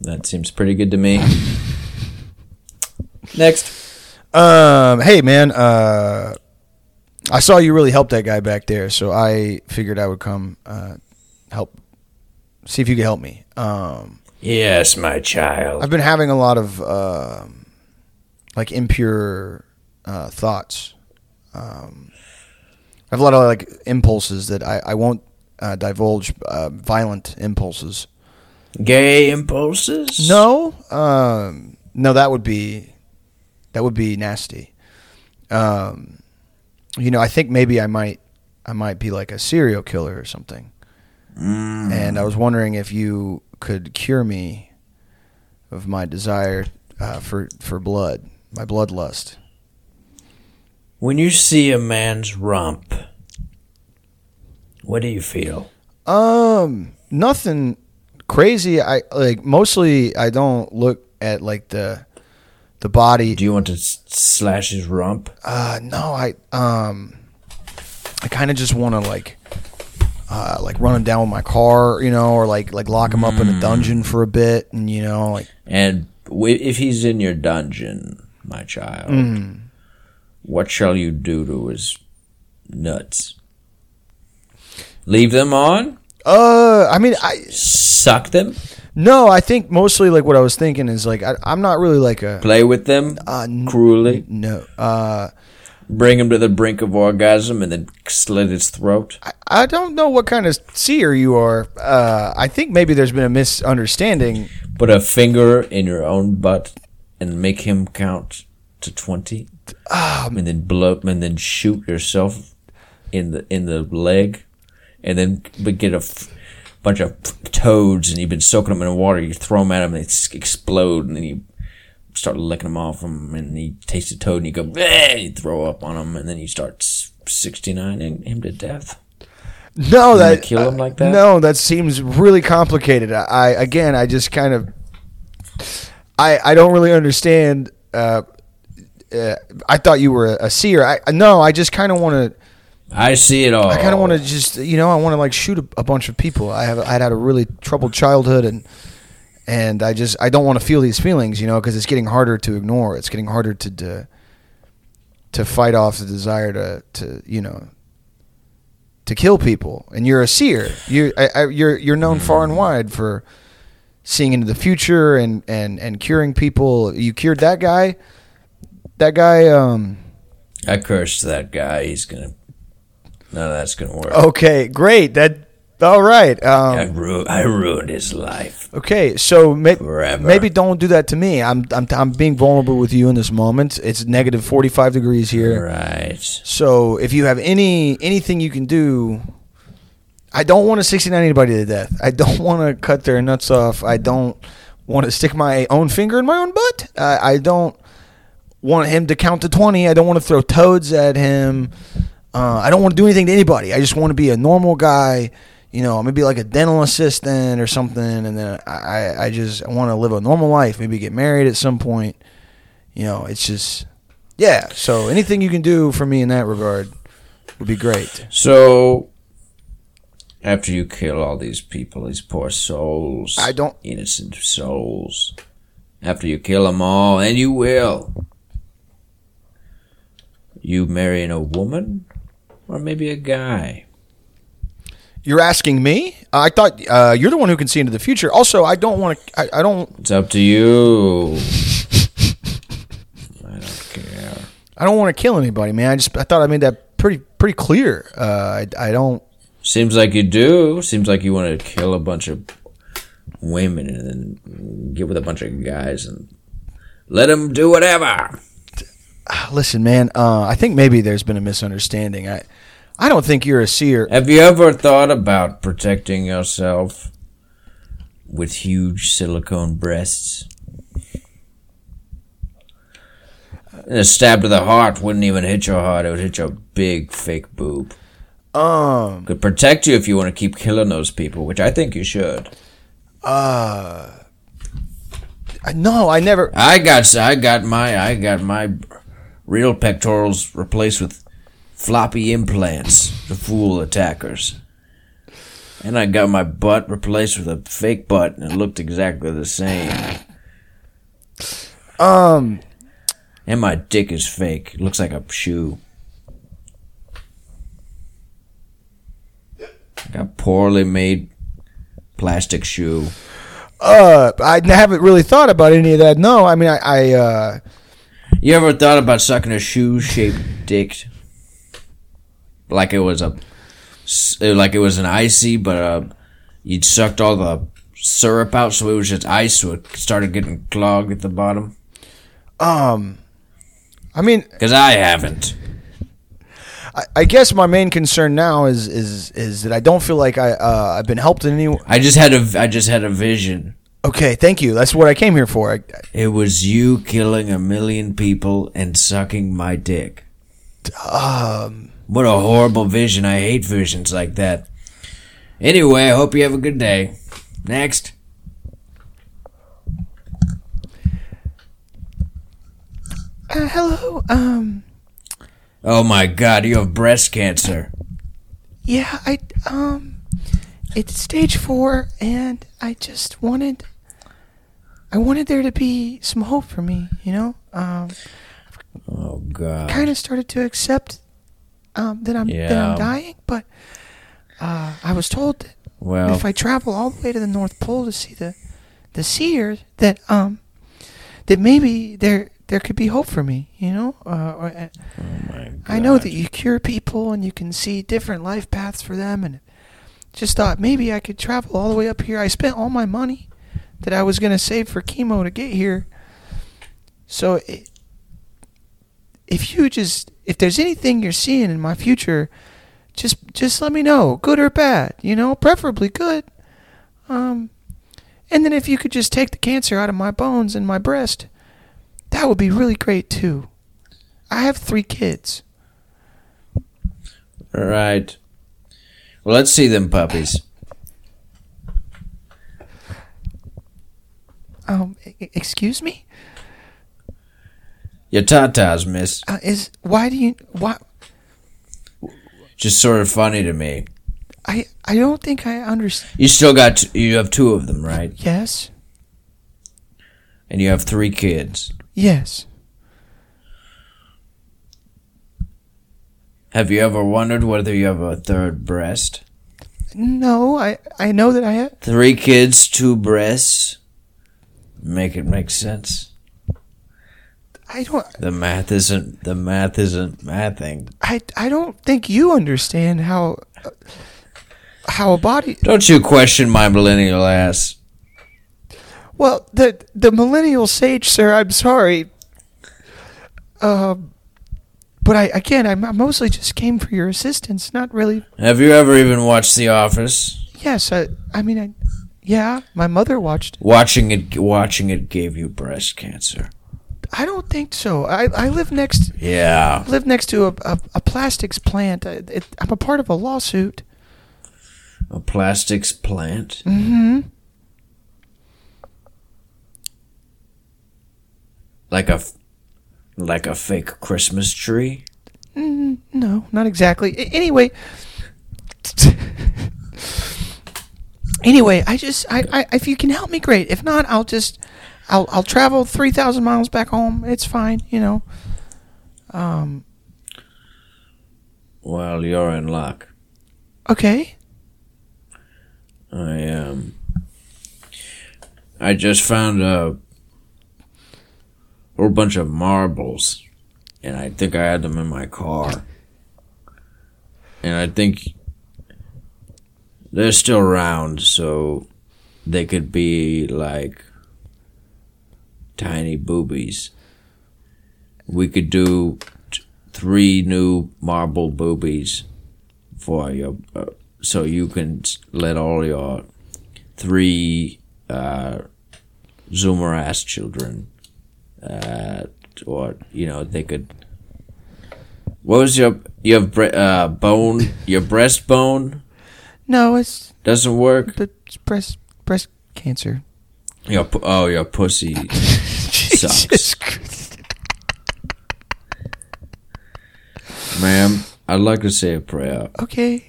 [SPEAKER 2] that seems pretty good to me. <laughs> Next,
[SPEAKER 1] Um, hey man, uh, I saw you really helped that guy back there, so I figured I would come uh, help. See if you could help me. Um,
[SPEAKER 2] yes, my child.
[SPEAKER 1] I've been having a lot of uh, like impure uh, thoughts. Um, I have a lot of like impulses that I, I won't uh, divulge. Uh, violent impulses.
[SPEAKER 2] Gay impulses.
[SPEAKER 1] No, um, no, that would be that would be nasty. Um, you know, I think maybe I might I might be like a serial killer or something. And I was wondering if you could cure me of my desire uh, for for blood, my bloodlust.
[SPEAKER 2] When you see a man's rump, what do you feel?
[SPEAKER 1] Um, nothing crazy. I like mostly I don't look at like the the body.
[SPEAKER 2] Do you want to slash his rump?
[SPEAKER 1] Uh, no, I um, I kind of just want to like, uh, like run him down with my car, you know, or like like lock him up in a dungeon for a bit, and you know, like
[SPEAKER 2] And if he's in your dungeon, my child, what shall you do to his nuts? Leave them on?
[SPEAKER 1] uh, I mean, I
[SPEAKER 2] Suck them?
[SPEAKER 1] no, I think mostly like what I was thinking is like I, I'm not really like a
[SPEAKER 2] Play with them
[SPEAKER 1] uh, n-
[SPEAKER 2] cruelly?
[SPEAKER 1] no, uh,
[SPEAKER 2] Bring him to the brink of orgasm and then slit his throat?
[SPEAKER 1] I, I don't know what kind of seer you are. Uh, I think maybe there's been a misunderstanding.
[SPEAKER 2] Put a finger in your own butt and make him count to 20? and then blow and then shoot yourself in the in the leg and then but get a f- bunch of toads and you've been soaking them in water you throw them at him and they explode and then you start licking them off them and you taste the toad and you go and you throw up on him and then you start s- 69 and him to death
[SPEAKER 1] No,
[SPEAKER 2] You
[SPEAKER 1] that
[SPEAKER 2] kill him like that?
[SPEAKER 1] No, that seems really complicated. I, I again, I just kind of, I I don't really understand. Uh, uh, I thought you were a, a seer. I no, I just kind of want to.
[SPEAKER 2] I see it all.
[SPEAKER 1] I kind of want to just, you know, I want to like shoot a, a bunch of people. I have, I'd had a really troubled childhood, and and I just, I don't want to feel these feelings, you know, because it's getting harder to ignore. It's getting harder to, to to fight off the desire to, to, you know, to kill people. And you're a seer. You, I, I, you're, you're known far and wide for seeing into the future and and and curing people. You cured that guy. That guy. Um,
[SPEAKER 2] I cursed that guy. He's gonna. None of that's gonna work.
[SPEAKER 1] okay, great. That. All right. Um,
[SPEAKER 2] I, ru- I ruined his life.
[SPEAKER 1] Okay, so may- maybe don't do that to me. I'm, I'm I'm being vulnerable with you in this moment. It's negative 45 degrees here.
[SPEAKER 2] Right.
[SPEAKER 1] So if you have any anything you can do, I don't want to 69 anybody to death. I don't want to cut their nuts off. I don't want to stick my own finger in my own butt. I, I don't want him to count to 20. I don't want to throw toads at him. Uh, I don't want to do anything to anybody. I just want to be a normal guy. You know, maybe like a dental assistant or something, and then I, I- I just want to live a normal life. Maybe get married at some point. You know, it's just, yeah. So anything you can do for me in that regard would be great.
[SPEAKER 2] So, after you kill all these people, these poor souls,
[SPEAKER 1] I don't-
[SPEAKER 2] innocent souls, after you kill them all, and you will, you marrying a woman or maybe a guy?
[SPEAKER 1] You're asking me? I thought uh, you're the one who can see into the future. Also, I don't want to. I, I don't.
[SPEAKER 2] It's up to you. <laughs> I don't care.
[SPEAKER 1] I don't want to kill anybody, man. I just. I thought I made that pretty pretty clear. Uh, I, I don't.
[SPEAKER 2] Seems like you do. Seems like you want to kill a bunch of women and then get with a bunch of guys and let them do whatever.
[SPEAKER 1] Listen, man. Uh, I think maybe there's been a misunderstanding. I. I don't think you're a seer.
[SPEAKER 2] Have you ever thought about protecting yourself with huge silicone breasts? A stab to the heart wouldn't even hit your heart; it would hit your big fake boob.
[SPEAKER 1] Um.
[SPEAKER 2] Could protect you if you want to keep killing those people, which I think you should.
[SPEAKER 1] Uh. I- No, I never.
[SPEAKER 2] I got I got my I got my real pectorals replaced with floppy implants to fool attackers. And I got my butt replaced with a fake butt and it looked exactly the same.
[SPEAKER 1] Um.
[SPEAKER 2] And my dick is fake. It looks like a shoe. Got poorly made plastic shoe.
[SPEAKER 1] Uh. I haven't really thought about any of that. No. I mean, I. I uh.
[SPEAKER 2] You ever thought about sucking a shoe-shaped dick? Like it was a, like it was an icy, but uh, you'd sucked all the syrup out, so it was just ice, so it started getting clogged at the bottom.
[SPEAKER 1] Um. I mean,
[SPEAKER 2] Cause I haven't.
[SPEAKER 1] I, I guess my main concern now is is is that I don't feel like I uh, I've been helped in any.
[SPEAKER 2] I just had a, I just had a vision.
[SPEAKER 1] Okay, thank you. That's what I came here for. I,
[SPEAKER 2] It was you killing a million people and sucking my dick.
[SPEAKER 1] um.
[SPEAKER 2] What a horrible vision! I hate visions like that. Anyway, I hope you have a good day. Next.
[SPEAKER 1] Uh, hello. Um.
[SPEAKER 2] Oh my God, you have breast cancer.
[SPEAKER 1] Yeah, I um it's stage 4 and I just wanted I wanted there to be some hope for me, you know? Um
[SPEAKER 2] Oh God.
[SPEAKER 1] kind of started to accept um that I'm that I'm dying, but uh I was told that
[SPEAKER 2] Well,
[SPEAKER 1] if I travel all the way to the North Pole to see the the seers that um that maybe there there could be hope for me, you know? Uh, or, uh,
[SPEAKER 2] oh my God.
[SPEAKER 1] I know that you cure people and you can see different life paths for them, and just thought maybe I could travel all the way up here. I spent all my money that I was going to save for chemo to get here. So if you just if there's anything you're seeing in my future, just just let me know, good or bad, you know, preferably good. Um and then if you could just take the cancer out of my bones and my breast, that would be really great too. I have 3 kids.
[SPEAKER 2] Right. Well, let's see them puppies.
[SPEAKER 1] Um, excuse me.
[SPEAKER 2] Your tatas, miss.
[SPEAKER 1] Uh, is why do you why?
[SPEAKER 2] Just sort of funny to me.
[SPEAKER 1] I I don't think I understand.
[SPEAKER 2] You still got t- you have two of them, right?
[SPEAKER 1] Yes.
[SPEAKER 2] And you have three kids.
[SPEAKER 1] Yes.
[SPEAKER 2] Have you ever wondered whether you have a third breast?
[SPEAKER 1] No, I I know that I have.
[SPEAKER 2] Three kids, two breasts. Make it make sense.
[SPEAKER 1] I don't.
[SPEAKER 2] The math isn't the math isn't mathing.
[SPEAKER 1] I I don't think you understand how uh, how a body.
[SPEAKER 2] Don't you question my millennial ass.
[SPEAKER 1] Well, the the millennial sage, sir. I'm sorry. Um, but I again, I, I mostly just came for your assistance. Not really.
[SPEAKER 2] Have you ever even watched The Office?
[SPEAKER 1] Yes, I. I mean, I. Yeah, my mother watched.
[SPEAKER 2] Watching it watching it gave you breast cancer.
[SPEAKER 1] I don't think so. I I live next
[SPEAKER 2] Yeah.
[SPEAKER 1] live next to a a, a plastics plant. I, it, I'm a part of a lawsuit.
[SPEAKER 2] A plastics plant.
[SPEAKER 1] Mm-hmm.
[SPEAKER 2] Like a like a fake Christmas tree.
[SPEAKER 1] Mm, no, not exactly. Anyway. Anyway, I just I, I if you can help me, great. If not, I'll just I'll I'll travel three thousand miles back home. It's fine, you know. Um.
[SPEAKER 2] Well, you're in luck.
[SPEAKER 1] Okay.
[SPEAKER 2] I um I just found a whole bunch of marbles and I think I had them in my car. And I think they're still around so they could be like tiny boobies. We could do t- three new marble boobies for your uh, so you can let all your three uh, zoomer ass children uh, or you know they could what was your you have bre- uh, bone your breastbone
[SPEAKER 1] No, it's
[SPEAKER 2] doesn't work
[SPEAKER 1] but it's breast breast cancer.
[SPEAKER 2] your oh your pussy <laughs> sucks ma'am I'd like to say a prayer
[SPEAKER 1] Okay,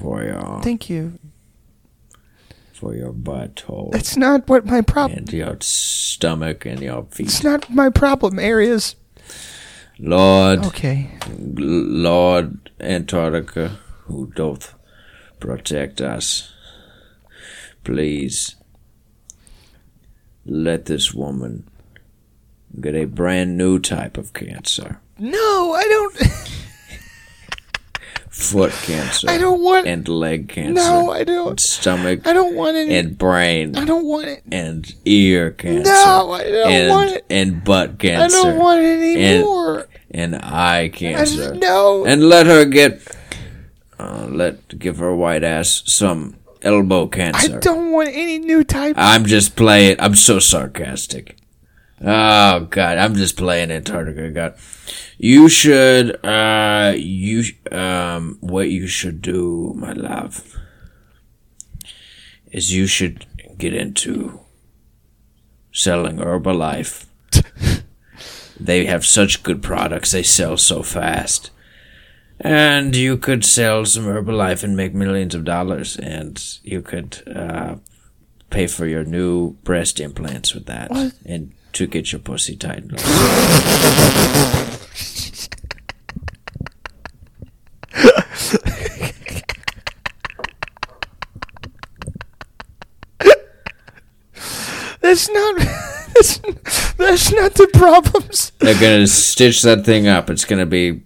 [SPEAKER 2] for your
[SPEAKER 1] thank you.
[SPEAKER 2] for your butthole
[SPEAKER 1] That's not what my problem.
[SPEAKER 2] and your stomach and your feet
[SPEAKER 1] It's not my problem areas.
[SPEAKER 2] Lord
[SPEAKER 1] Okay.
[SPEAKER 2] Lord Antarctica, who doth protect us, please let this woman get a brand new type of cancer
[SPEAKER 1] No, I don't. <laughs>
[SPEAKER 2] foot cancer,
[SPEAKER 1] I don't want.
[SPEAKER 2] and leg cancer,
[SPEAKER 1] No, I don't.
[SPEAKER 2] stomach,
[SPEAKER 1] I don't want any.
[SPEAKER 2] and brain,
[SPEAKER 1] I don't want it.
[SPEAKER 2] and ear cancer.
[SPEAKER 1] No, I don't
[SPEAKER 2] and,
[SPEAKER 1] want it.
[SPEAKER 2] and butt cancer.
[SPEAKER 1] I don't want any
[SPEAKER 2] and-
[SPEAKER 1] more.
[SPEAKER 2] and eye
[SPEAKER 1] I
[SPEAKER 2] cancer.
[SPEAKER 1] just, no.
[SPEAKER 2] and let her get uh, let give her white ass some elbow cancer.
[SPEAKER 1] I don't want any new type.
[SPEAKER 2] I'm just playing. I'm so sarcastic. Oh God, I'm just playing Antarctica. God, you should. Uh, you um, what you should do, my love, is you should get into selling Herbalife. <laughs> they have such good products. They sell so fast. And you could sell some Herbalife and make millions of dollars, and you could uh, pay for your new breast implants with that,
[SPEAKER 1] What?
[SPEAKER 2] and to get your pussy tightened. <laughs>
[SPEAKER 1] That's not. <laughs> That's, that's not the problems.
[SPEAKER 2] They're gonna stitch that thing up. It's gonna be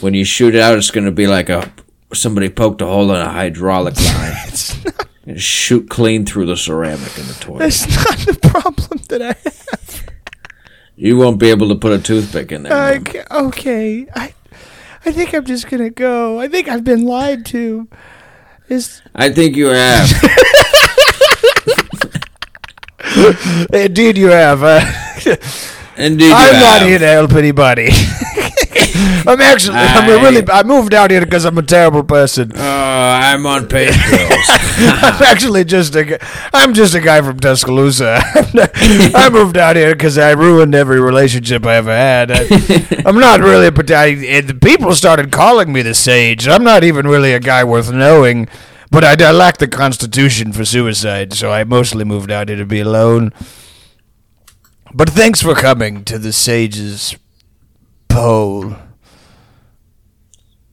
[SPEAKER 2] when you shoot it out. It's gonna be like a somebody poked a hole in a hydraulic <laughs> line.
[SPEAKER 1] It's not.
[SPEAKER 2] and shoot clean through the ceramic in the toilet.
[SPEAKER 1] That's not the problem that I have.
[SPEAKER 2] You won't be able to put a toothpick in there.
[SPEAKER 1] I okay. I. I think I'm just gonna go. I think I've been lied to. Is
[SPEAKER 2] I think you have. <laughs> <laughs>
[SPEAKER 1] indeed you have. Uh,
[SPEAKER 2] Indeed, you
[SPEAKER 1] I'm not here to help anybody. <laughs> I'm actually, I'm a really, I moved out here because I'm a terrible person.
[SPEAKER 2] Uh, I'm on pain <laughs> pills.
[SPEAKER 1] I'm actually just a, I'm just a guy from Tuscaloosa. <laughs> I moved out here because I ruined every relationship I ever had. I, I'm not really a, I, and the people started calling me the sage. I'm not even really a guy worth knowing. But I, I lack the constitution for suicide, so I mostly moved out here to be alone. But thanks for coming to the Sage's Pole.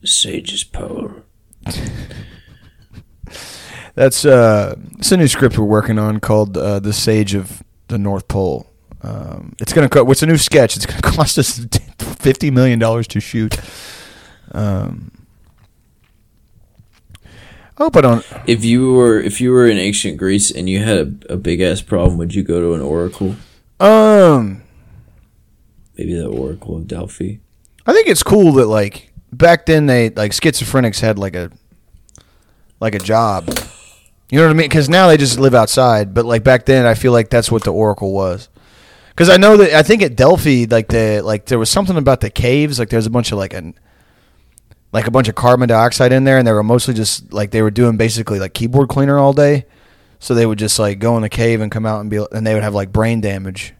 [SPEAKER 2] Sage's pole. <laughs>
[SPEAKER 1] That's uh, it's a new script we're working on called uh, "The Sage of the North Pole." Um, it's gonna co- what's a new sketch? It's gonna <laughs> cost us fifty million dollars to shoot. Um, oh, but on
[SPEAKER 2] If you were if you were in ancient Greece and you had a, a big ass problem, would you go to an oracle?
[SPEAKER 1] um,
[SPEAKER 2] Maybe the Oracle of Delphi.
[SPEAKER 1] I think it's cool that like back then they like schizophrenics had like a like a job. You know what I mean? Because now they just live outside. But like back then, I feel like that's what the oracle was. Because I know that I think at Delphi, like the like there was something about the caves. Like there's a bunch of like an like a bunch of carbon dioxide in there, and they were mostly just like they were doing basically like keyboard cleaner all day. So they would just like go in the cave and come out and be, and they would have like brain damage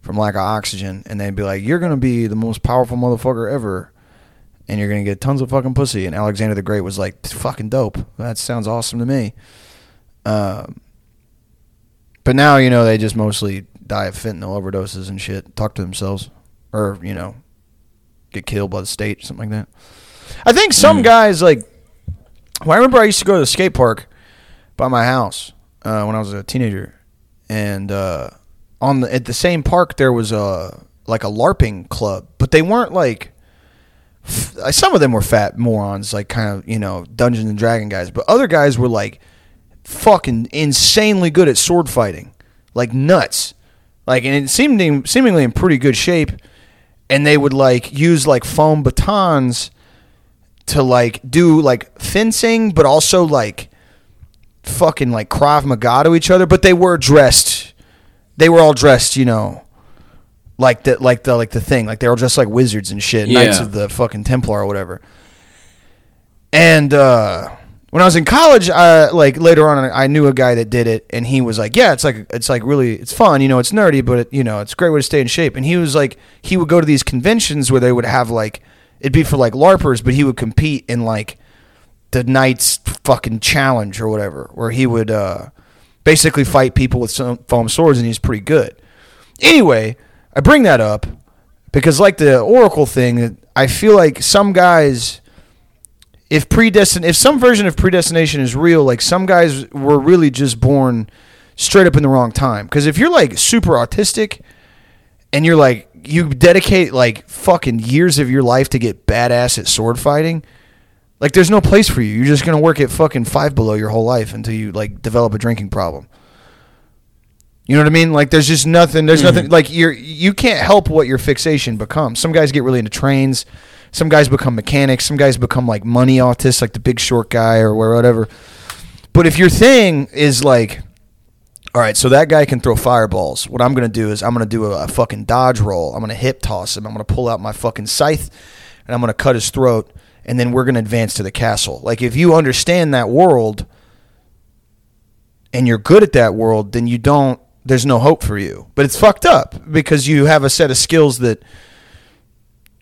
[SPEAKER 1] from lack of oxygen, and they'd be like, "You're gonna be the most powerful motherfucker ever." And you're gonna get tons of fucking pussy. And Alexander the Great was like, fucking dope. That sounds awesome to me. Um, but now you know they just mostly die of fentanyl overdoses and shit. Talk to themselves, or you know, get killed by the state, something like that. I think some guys like. Well, I remember I used to go to the skate park by my house uh, when I was a teenager, and uh, on the at the same park there was a like a LARPing club, but they weren't like some of them were fat morons, like kind of you know Dungeons and Dragon guys, but other guys were like fucking insanely good at sword fighting, like nuts, like and it seemed seemingly in pretty good shape, and they would like use like foam batons to like do like fencing, but also like fucking like Krav Maga to each other, but they were dressed. They were all dressed, you know, like the like the like the thing, like they were just like wizards and shit, knights of the fucking Templar or whatever. And uh, when I was in college, I like later on, I knew a guy that did it, and he was like, "Yeah, it's like it's like really it's fun, you know, it's nerdy, but it, you know, it's a great way to stay in shape." And he was like, he would go to these conventions where they would have like it'd be for like larpers, but he would compete in like the Knights fucking challenge or whatever, where he would uh, basically fight people with some foam swords, and he's pretty good. Anyway, I bring that up because, like the Oracle thing, I feel like some guys, if predestin, if some version of predestination is real, like some guys were really just born straight up in the wrong time. Because if you're like super autistic and you're like you dedicate like fucking years of your life to get badass at sword fighting, like there's no place for you. You're just gonna work at fucking five below your whole life until you like develop a drinking problem. You know what I mean? Like there's just nothing. There's nothing mm-hmm. like you're you can't help what your fixation becomes. Some guys get really into trains. Some guys become mechanics. Some guys become like money autists, like the Big Short guy or whatever. But if your thing is like, all right, so that guy can throw fireballs. What I'm gonna do is I'm gonna do a, a fucking dodge roll. I'm gonna hip toss him. I'm gonna pull out my fucking scythe, and I'm gonna cut his throat. And then we're gonna advance to the castle. Like if you understand that world, and you're good at that world, then you don't. There's no hope for you. But it's fucked up because you have a set of skills that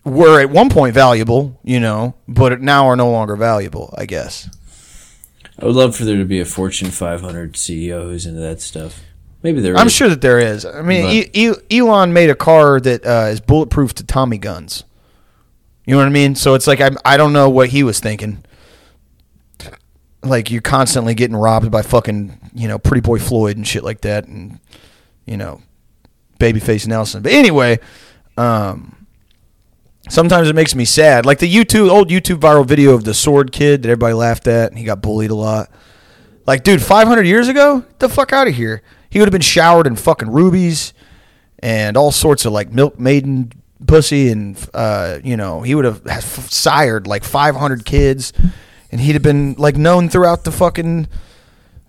[SPEAKER 1] were at one point valuable, you know, but now are no longer valuable. I guess.
[SPEAKER 2] I would love for there to be a Fortune 500 CEO who's into that stuff. Maybe there
[SPEAKER 1] I'm
[SPEAKER 2] is.
[SPEAKER 1] sure that there is. I mean, e- E- Elon made a car that uh, is bulletproof to Tommy guns. You know what I mean? So it's like I I don't know what he was thinking. Like you're constantly getting robbed by fucking you know Pretty Boy Floyd and shit like that, and you know Babyface Nelson. But anyway, um, sometimes it makes me sad. Like the YouTube old YouTube viral video of the sword kid that everybody laughed at, and he got bullied a lot. Like, dude, 500 years ago, the fuck out of here. He would have been showered in fucking rubies and all sorts of like milk maiden pussy, and uh, you know, he would have sired like 500 kids, and he'd have been like known throughout the fucking,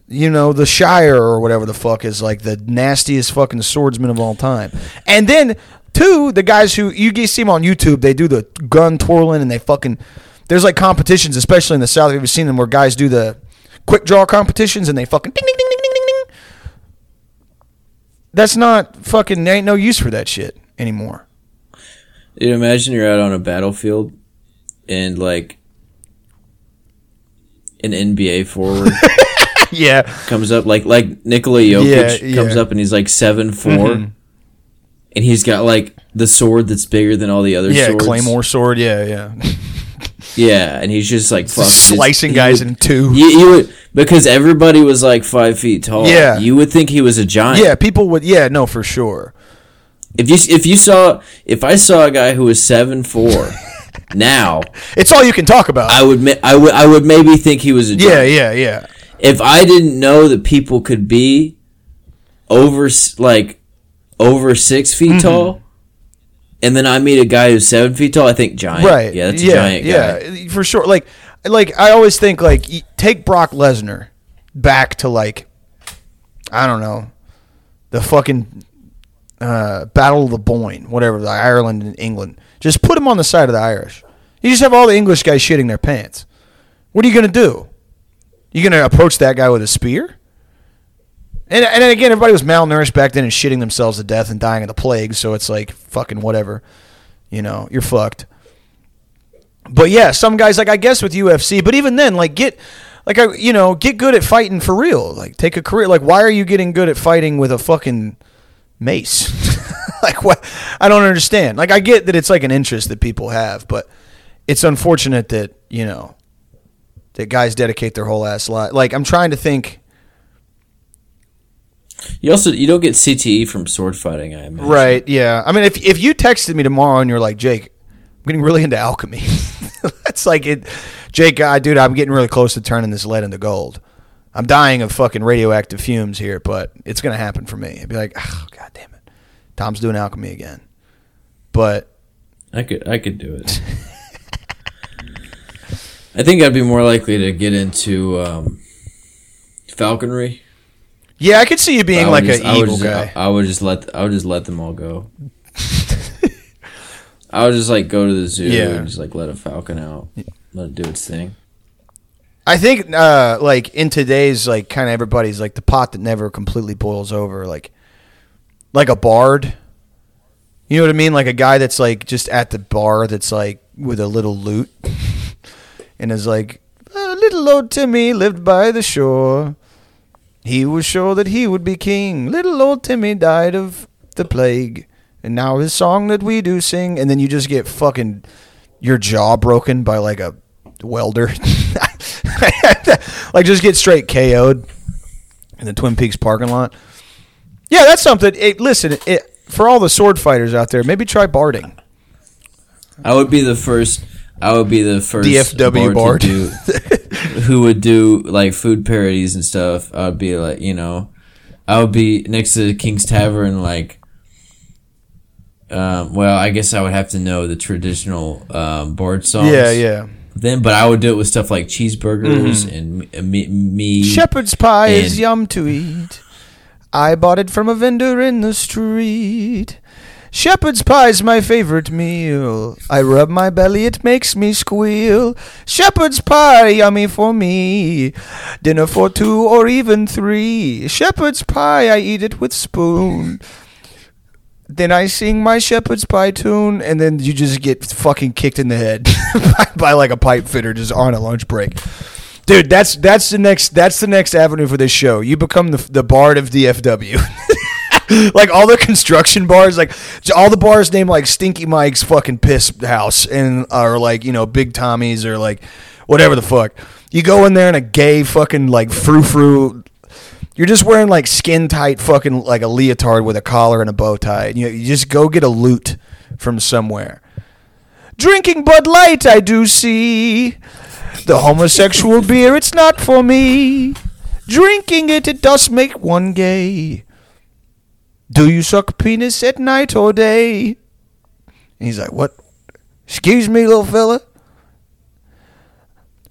[SPEAKER 1] you know, the Shire or whatever the fuck is like the nastiest fucking swordsman of all time. And then Two, the guys who you see them on YouTube, they do the gun twirling and they fucking. There's like competitions, especially in the South. Have you seen them where guys do the quick draw competitions and they fucking ding ding ding ding ding ding ding? That's not fucking. There ain't no use for that shit anymore.
[SPEAKER 2] Dude, imagine you're out on a battlefield and like an NBA forward <laughs> <laughs>
[SPEAKER 1] yeah,
[SPEAKER 2] comes up like like Nikola Jokic
[SPEAKER 1] Yeah,
[SPEAKER 2] comes
[SPEAKER 1] yeah. Mm-hmm.
[SPEAKER 2] up and he's like seven four, and he's got like the sword that's bigger than all the other
[SPEAKER 1] yeah,
[SPEAKER 2] swords.
[SPEAKER 1] claymore sword. Yeah, yeah, <laughs>
[SPEAKER 2] Yeah, and he's just like fucking
[SPEAKER 1] slicing guys
[SPEAKER 2] would-
[SPEAKER 1] in two.
[SPEAKER 2] You, you would because everybody was like five feet tall.
[SPEAKER 1] Yeah.
[SPEAKER 2] you would think he was a giant.
[SPEAKER 1] Yeah, people would. Yeah, no, for sure.
[SPEAKER 2] If you if you saw if I saw a guy who was seven four <laughs> now,
[SPEAKER 1] It's all you can talk about.
[SPEAKER 2] I would I would I would maybe think he was a
[SPEAKER 1] yeah, yeah, yeah.
[SPEAKER 2] If I didn't know that people could be over like over six feet
[SPEAKER 1] Mm-hmm.
[SPEAKER 2] tall, and then I meet a guy who's seven feet tall, I think giant.
[SPEAKER 1] right
[SPEAKER 2] Yeah, that's a
[SPEAKER 1] yeah,
[SPEAKER 2] giant guy.
[SPEAKER 1] yeah for sure like like i always think like take brock lesnar back to like i don't know the fucking uh, battle of the boyne whatever the ireland and england just put him on the side of the irish you just have all the english guys shitting their pants what are you gonna do you gonna approach that guy with a spear and, and again, everybody was malnourished back then and shitting themselves to death and dying of the plague. So it's like fucking whatever, you know, you're fucked. But yeah, some guys like I guess with UFC, but even then, like get like I you know get good at fighting for real. Like take a career. Like why are you getting good at fighting with a fucking mace? <laughs> like what? I don't understand. Like I get that it's like an interest that people have, but it's unfortunate that you know that guys dedicate their whole ass life. Like I'm trying to think.
[SPEAKER 2] You also you don't get CTE from sword fighting. I imagine.
[SPEAKER 1] Right. Yeah. I mean, if if you texted me tomorrow and you're like, Jake, I'm getting really into alchemy. <laughs> That's like it, Jake. I dude, I'm getting really close to turning this lead into gold. I'm dying of fucking radioactive fumes here, but it's gonna happen for me. I'd be like, oh god damn it, Tom's doing alchemy again. But
[SPEAKER 2] I could I could do it. <laughs> I think I'd be more likely to get into um, falconry.
[SPEAKER 1] yeah, I could see you being like an
[SPEAKER 2] I
[SPEAKER 1] evil
[SPEAKER 2] just-
[SPEAKER 1] guy.
[SPEAKER 2] I would just let I would just let them all go. <laughs> I would just like go to the zoo
[SPEAKER 1] Yeah.
[SPEAKER 2] and just like let a falcon out, let it do its thing.
[SPEAKER 1] I think uh, like in today's like kind of everybody's like the pot that never completely boils over, like like a bard. You know what I mean? Like a guy that's like just at the bar that's like with a little lute <laughs> and is like, "Uh, little old Timmy lived by the shore. He was sure that he would be king. Little old Timmy died of the plague. And now his song that we do sing, and then you just get fucking your jaw broken by like a welder. <laughs> like just get straight KO'd in the Twin Peaks parking lot. Yeah, that's something. It, listen, it, for all the sword fighters out there, maybe try barding.
[SPEAKER 2] I would be the first. I would be the first
[SPEAKER 1] DFW
[SPEAKER 2] to do, <laughs> who would do like food parodies and stuff. I would be like, you know, I would be next to the King's Tavern, like. Um, well, I guess I would have to know the traditional um, bard songs.
[SPEAKER 1] Yeah, yeah.
[SPEAKER 2] Then, but I would do it with stuff like cheeseburgers and me, me, me
[SPEAKER 1] Shepherd's pie is yum to eat. I bought it from a vendor in the street. Shepherd's pie's my favorite meal. I rub my belly, it makes me squeal. Shepherd's pie, yummy for me. Dinner for two or even three. Shepherd's pie, I eat it with spoon. Then I sing my shepherd's pie tune, and then you just get fucking kicked in the head <laughs> by, by like a pipe fitter just on a lunch break. Dude, that's that's the next that's the next avenue for this show. You become the the bard of DFW. <laughs> <laughs> like all the construction bars, like all the bars named like Stinky Mike's fucking piss house and or like you know Big Tommy's or like whatever the fuck. You go in there in a gay fucking like frou frou. You're just wearing like skin tight fucking like a leotard with a collar and a bow tie. You, you just go get a lute from somewhere. Drinking Bud Light, I do see. The homosexual beer, it's not for me. Drinking it, it does make one gay. Do you suck penis at night or day? And he's like, What? Excuse me, little fella?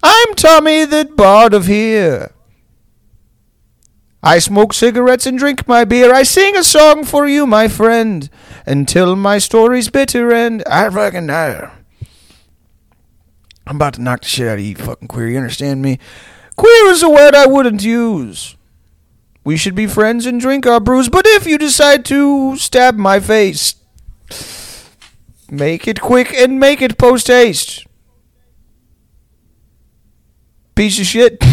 [SPEAKER 1] I'm Tommy the Bard of here. I smoke cigarettes and drink my beer. I sing a song for you, my friend. until my story's bitter end. I fucking know. I'm about to knock the shit out of you, fucking queer. You understand me? Queer is a word I wouldn't use. We should be friends and drink our brews, but if you decide to stab my face, make it quick and make it post haste. Piece of shit. <laughs>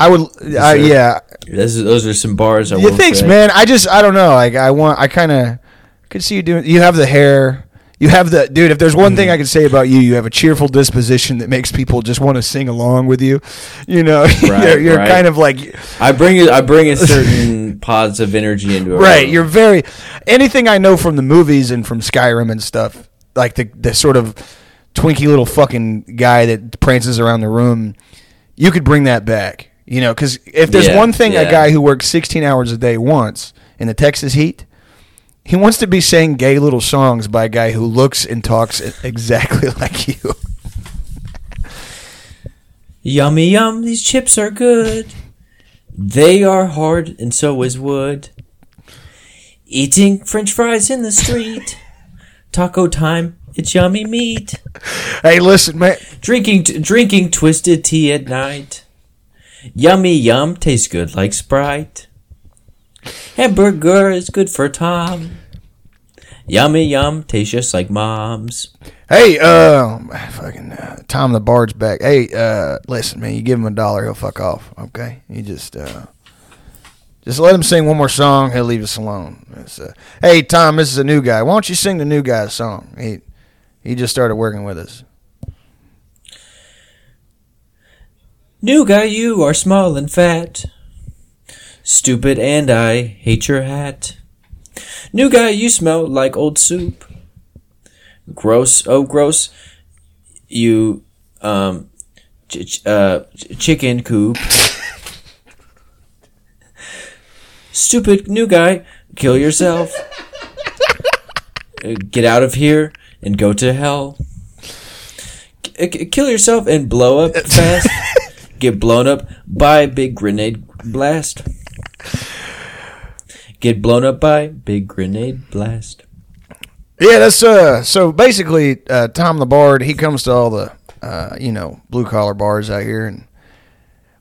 [SPEAKER 1] I would, uh, yeah.
[SPEAKER 2] Those, those are some bars. I
[SPEAKER 1] Yeah, thanks, man. I just, I don't know. Like, I want, I kind of could see you doing. You have the hair. You have the dude. If there's one thing hmm. I can say about you, you have a cheerful disposition that makes people just want to sing along with you. You know, <laughs> you're, you're
[SPEAKER 2] right.
[SPEAKER 1] kind of like
[SPEAKER 2] I bring it. I bring a <laughs> certain positive energy into it.
[SPEAKER 1] right. You're very anything I know from the movies and from Skyrim and stuff. Like the the sort of twinky little fucking guy that prances around the room. You could bring that back. You know, because if there's
[SPEAKER 2] Yeah,
[SPEAKER 1] one thing a guy who works 16 hours a day wants in the Texas heat, he wants to be saying gay little songs by a guy who looks and talks exactly <laughs> like you.
[SPEAKER 2] Yummy yum, these chips are good. They are hard and so is wood. Eating french fries in the street. Taco time, it's yummy meat.
[SPEAKER 1] hey, listen, man.
[SPEAKER 2] Drinking t- drinking twisted tea at night. Yummy yum tastes good like Sprite. Hamburger is good for Tom. Yummy yum tastes just like mom's.
[SPEAKER 1] Hey, uh, fucking uh, Tom the Bard's back. Hey, uh, listen, man, you give him a dollar, he'll fuck off. Okay, you just, uh, just let him sing one more song. He'll leave us alone. Uh, hey, Tom, this is a new guy. Why don't you sing the new guy's song? He, he just started working with us.
[SPEAKER 2] New guy, you are small and fat. Stupid and I hate your hat. New guy, you smell like old soup. Gross, oh gross. You, um, ch- uh, ch- chicken coop. Stupid new guy, kill yourself. Uh, Get out of here and go to hell. Kill yourself and blow up fast. <laughs> Get blown up by a big grenade blast. Get blown up by big grenade blast.
[SPEAKER 1] Yeah, that's uh. So basically, uh, Tom the Bard, he comes to all the, uh, you know, blue collar bars out here, and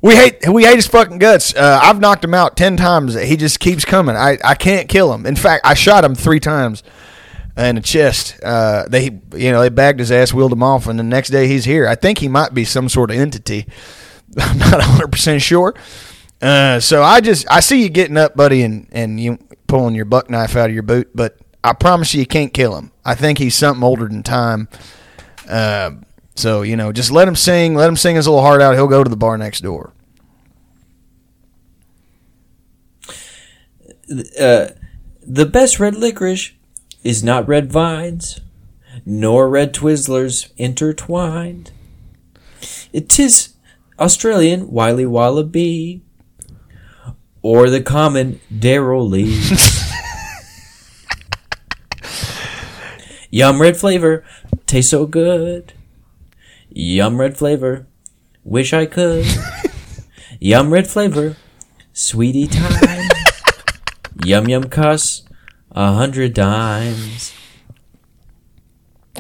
[SPEAKER 1] we hate we hate his fucking guts. Uh, I've knocked him out ten times. He just keeps coming. I I can't kill him. In fact, I shot him three times in the chest. Uh, they you know they bagged his ass, wheeled him off, and the next day he's here. I think he might be some sort of entity. <laughs> I'm not 100 percent sure. Uh, so I just I see you getting up, buddy, and and you pulling your buck knife out of your boot, but I promise you, you can't kill him. I think he's something older than time. Uh, so you know, just let him sing. Let him sing his little heart out. He'll go to the bar next door.
[SPEAKER 2] Uh, the best red licorice is not red vines, nor red Twizzlers intertwined. It is Australian Wiley Wallaby, or the common Darrell Lea. <laughs> Yum red flavor, tastes so good. Yum red flavor, wish I could. <laughs> Yum red flavor, sweetie time. <laughs> Yum yum cuss, a hundred dimes.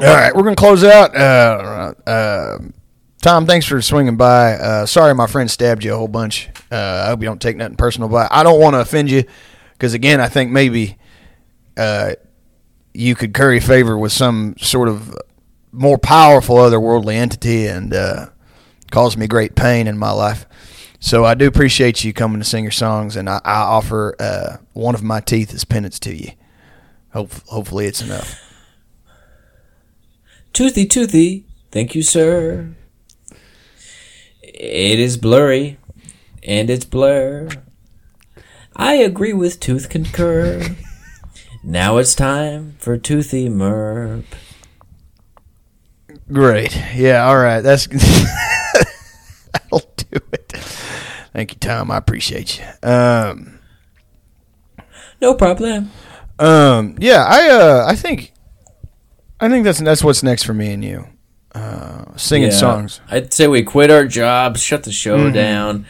[SPEAKER 1] All right, we're gonna close out. Uh, uh, Tom, thanks for swinging by. Uh, sorry, my friend stabbed you a whole bunch. Uh, I hope you don't take nothing personal, but I don't want to offend you because again, I think maybe uh, you could curry favor with some sort of more powerful otherworldly entity and uh, cause me great pain in my life. So I do appreciate you coming to sing your songs, and I, I offer uh, one of my teeth as penance to you. Hope, hopefully, it's enough.
[SPEAKER 2] Toothy toothy, thank you, sir. It is blurry, and it's blur. I agree with Tooth concur. <laughs> Now it's time for Toothy Merp.
[SPEAKER 1] Great. Yeah. All right. That's <laughs> that'll do it. Thank you, Tom. I appreciate you. Um.
[SPEAKER 2] No problem.
[SPEAKER 1] Um. Yeah. I. Uh. I think. I think that's that's what's next for me and you. Uh, singing
[SPEAKER 2] Yeah,
[SPEAKER 1] songs.
[SPEAKER 2] I'd say we quit our jobs, shut the show down,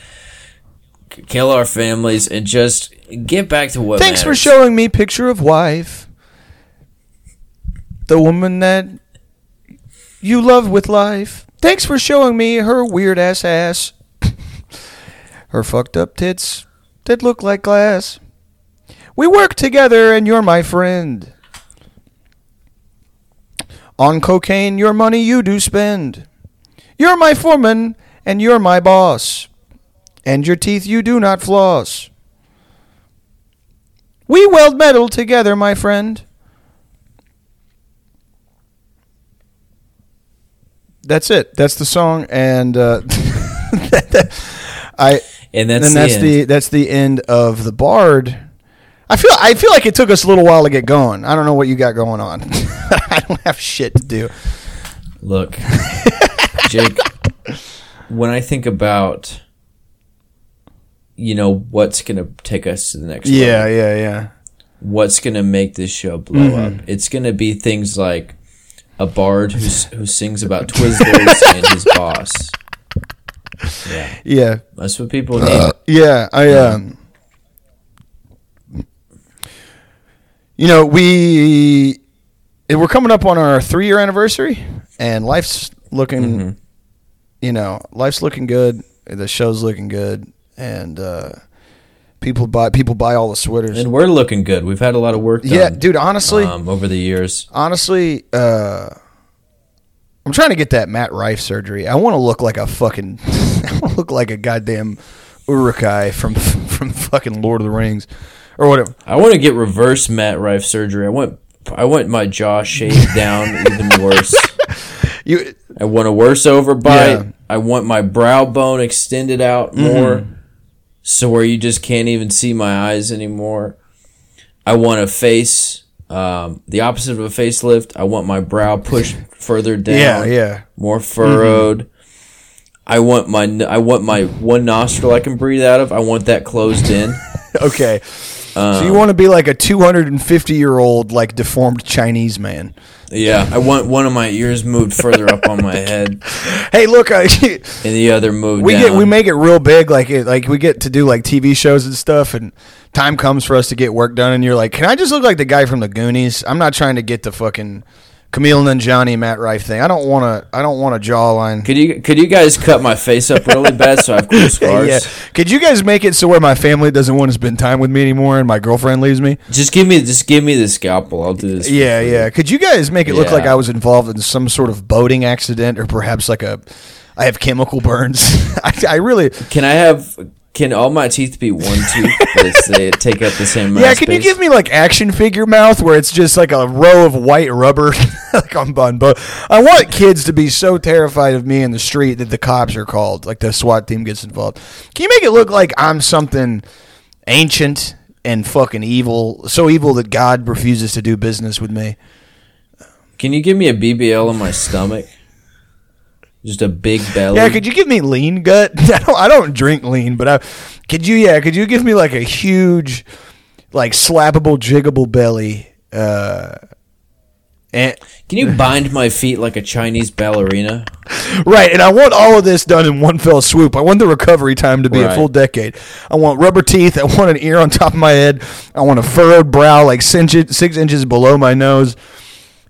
[SPEAKER 2] kill our families, and just get back to what.
[SPEAKER 1] Thanks for showing me picture of wife. The woman that you love with life. Thanks for showing me her weird ass ass. <laughs> her fucked up tits that look like glass. We work together and you're my friend. On cocaine, your money you do spend. You're my foreman and you're my boss. And your teeth you do not floss. We weld metal together, my friend. That's it. That's the song, and uh, <laughs> I
[SPEAKER 2] and that's,
[SPEAKER 1] and
[SPEAKER 2] the,
[SPEAKER 1] that's
[SPEAKER 2] end.
[SPEAKER 1] the that's the end of the Bard. I feel I feel like it took us a little while to get going. I don't know what you got going on. <laughs> I don't have shit to do.
[SPEAKER 2] Look, <laughs> Jake, when I think about, you know, what's going to take us to the next
[SPEAKER 1] Yeah,
[SPEAKER 2] level,
[SPEAKER 1] yeah, yeah.
[SPEAKER 2] what's going to make this show blow
[SPEAKER 1] Mm-hmm.
[SPEAKER 2] up, it's going to be things like a bard who's, who sings about Twizzlers and his <laughs> boss. Yeah,
[SPEAKER 1] Yeah,
[SPEAKER 2] that's what people need.
[SPEAKER 1] yeah. I um, you know, we we're coming up on our three year anniversary, and life's looking, you know, life's looking good. The show's looking good, and uh, people buy people buy all the sweaters.
[SPEAKER 2] And we're looking good. We've had a lot of work done
[SPEAKER 1] yeah, dude. Honestly,
[SPEAKER 2] um, over the years.
[SPEAKER 1] honestly, uh, I'm trying to get that Matt Rife surgery. I want to look like a fucking, <laughs> I want to look like a goddamn Uruk-hai from <laughs> from fucking Lord of the Rings, or whatever.
[SPEAKER 2] I want to get reverse Matt Rife surgery. I want I want my jaw shaved down even worse. <laughs>
[SPEAKER 1] You,
[SPEAKER 2] I want a worse overbite.
[SPEAKER 1] Yeah.
[SPEAKER 2] I want my brow bone extended out more, so where you just can't even see my eyes anymore. I want a face, um, the opposite of a facelift. I want my brow pushed further <laughs> down,
[SPEAKER 1] yeah, yeah.
[SPEAKER 2] more furrowed. I want my I want my one nostril I can breathe out of. I want that closed in. <laughs>
[SPEAKER 1] Okay. So you um, want to be like a 250 year old like deformed Chinese man?
[SPEAKER 2] Yeah, I want one of my ears moved further up on my head, <laughs>
[SPEAKER 1] Hey, look, I, <laughs>
[SPEAKER 2] and the other moved
[SPEAKER 1] we
[SPEAKER 2] down.
[SPEAKER 1] get we make it real big like it like we get to do like tv shows and stuff and time comes for us to get work done and you're like can i just look like the guy from the goonies i'm not trying to get the fucking kumail nanjiani matt rife thing i don't want to i don't want a jawline
[SPEAKER 2] Could you could you guys cut my face up really bad so I have cool <laughs> scars?
[SPEAKER 1] yeah could you guys make it so where my family doesn't want to spend time with me anymore and my girlfriend leaves me
[SPEAKER 2] Just give me just give me the scalpel. I'll do this.
[SPEAKER 1] yeah yeah could you guys make it look like i was involved in some sort of boating accident or perhaps like a i have chemical burns <laughs> I, I really
[SPEAKER 2] Can I have? Can all my teeth be one tooth, <laughs> they take up the same amount
[SPEAKER 1] Yeah, can you give me like action figure mouth where it's just like a row of white rubber <laughs> like on bun? But I want kids to be so terrified of me in the street that the cops are called, like the SWAT team gets involved. Can you make it look like I'm something ancient and fucking evil, so evil that God refuses to do business with me?
[SPEAKER 2] Can you give me a BBL in my stomach? Just a big belly.
[SPEAKER 1] Yeah, could you give me lean gut? <laughs> I don't, I don't drink lean, but I could you? Yeah, could you give me like a huge, like slappable, jiggable belly? Uh, and
[SPEAKER 2] Can you bind my feet like a Chinese ballerina? <laughs>
[SPEAKER 1] Right, and I want all of this done in one fell swoop. I want the recovery time to be a full decade. I want rubber teeth. I want an ear on top of my head. I want a furrowed brow like six, six inches below my nose.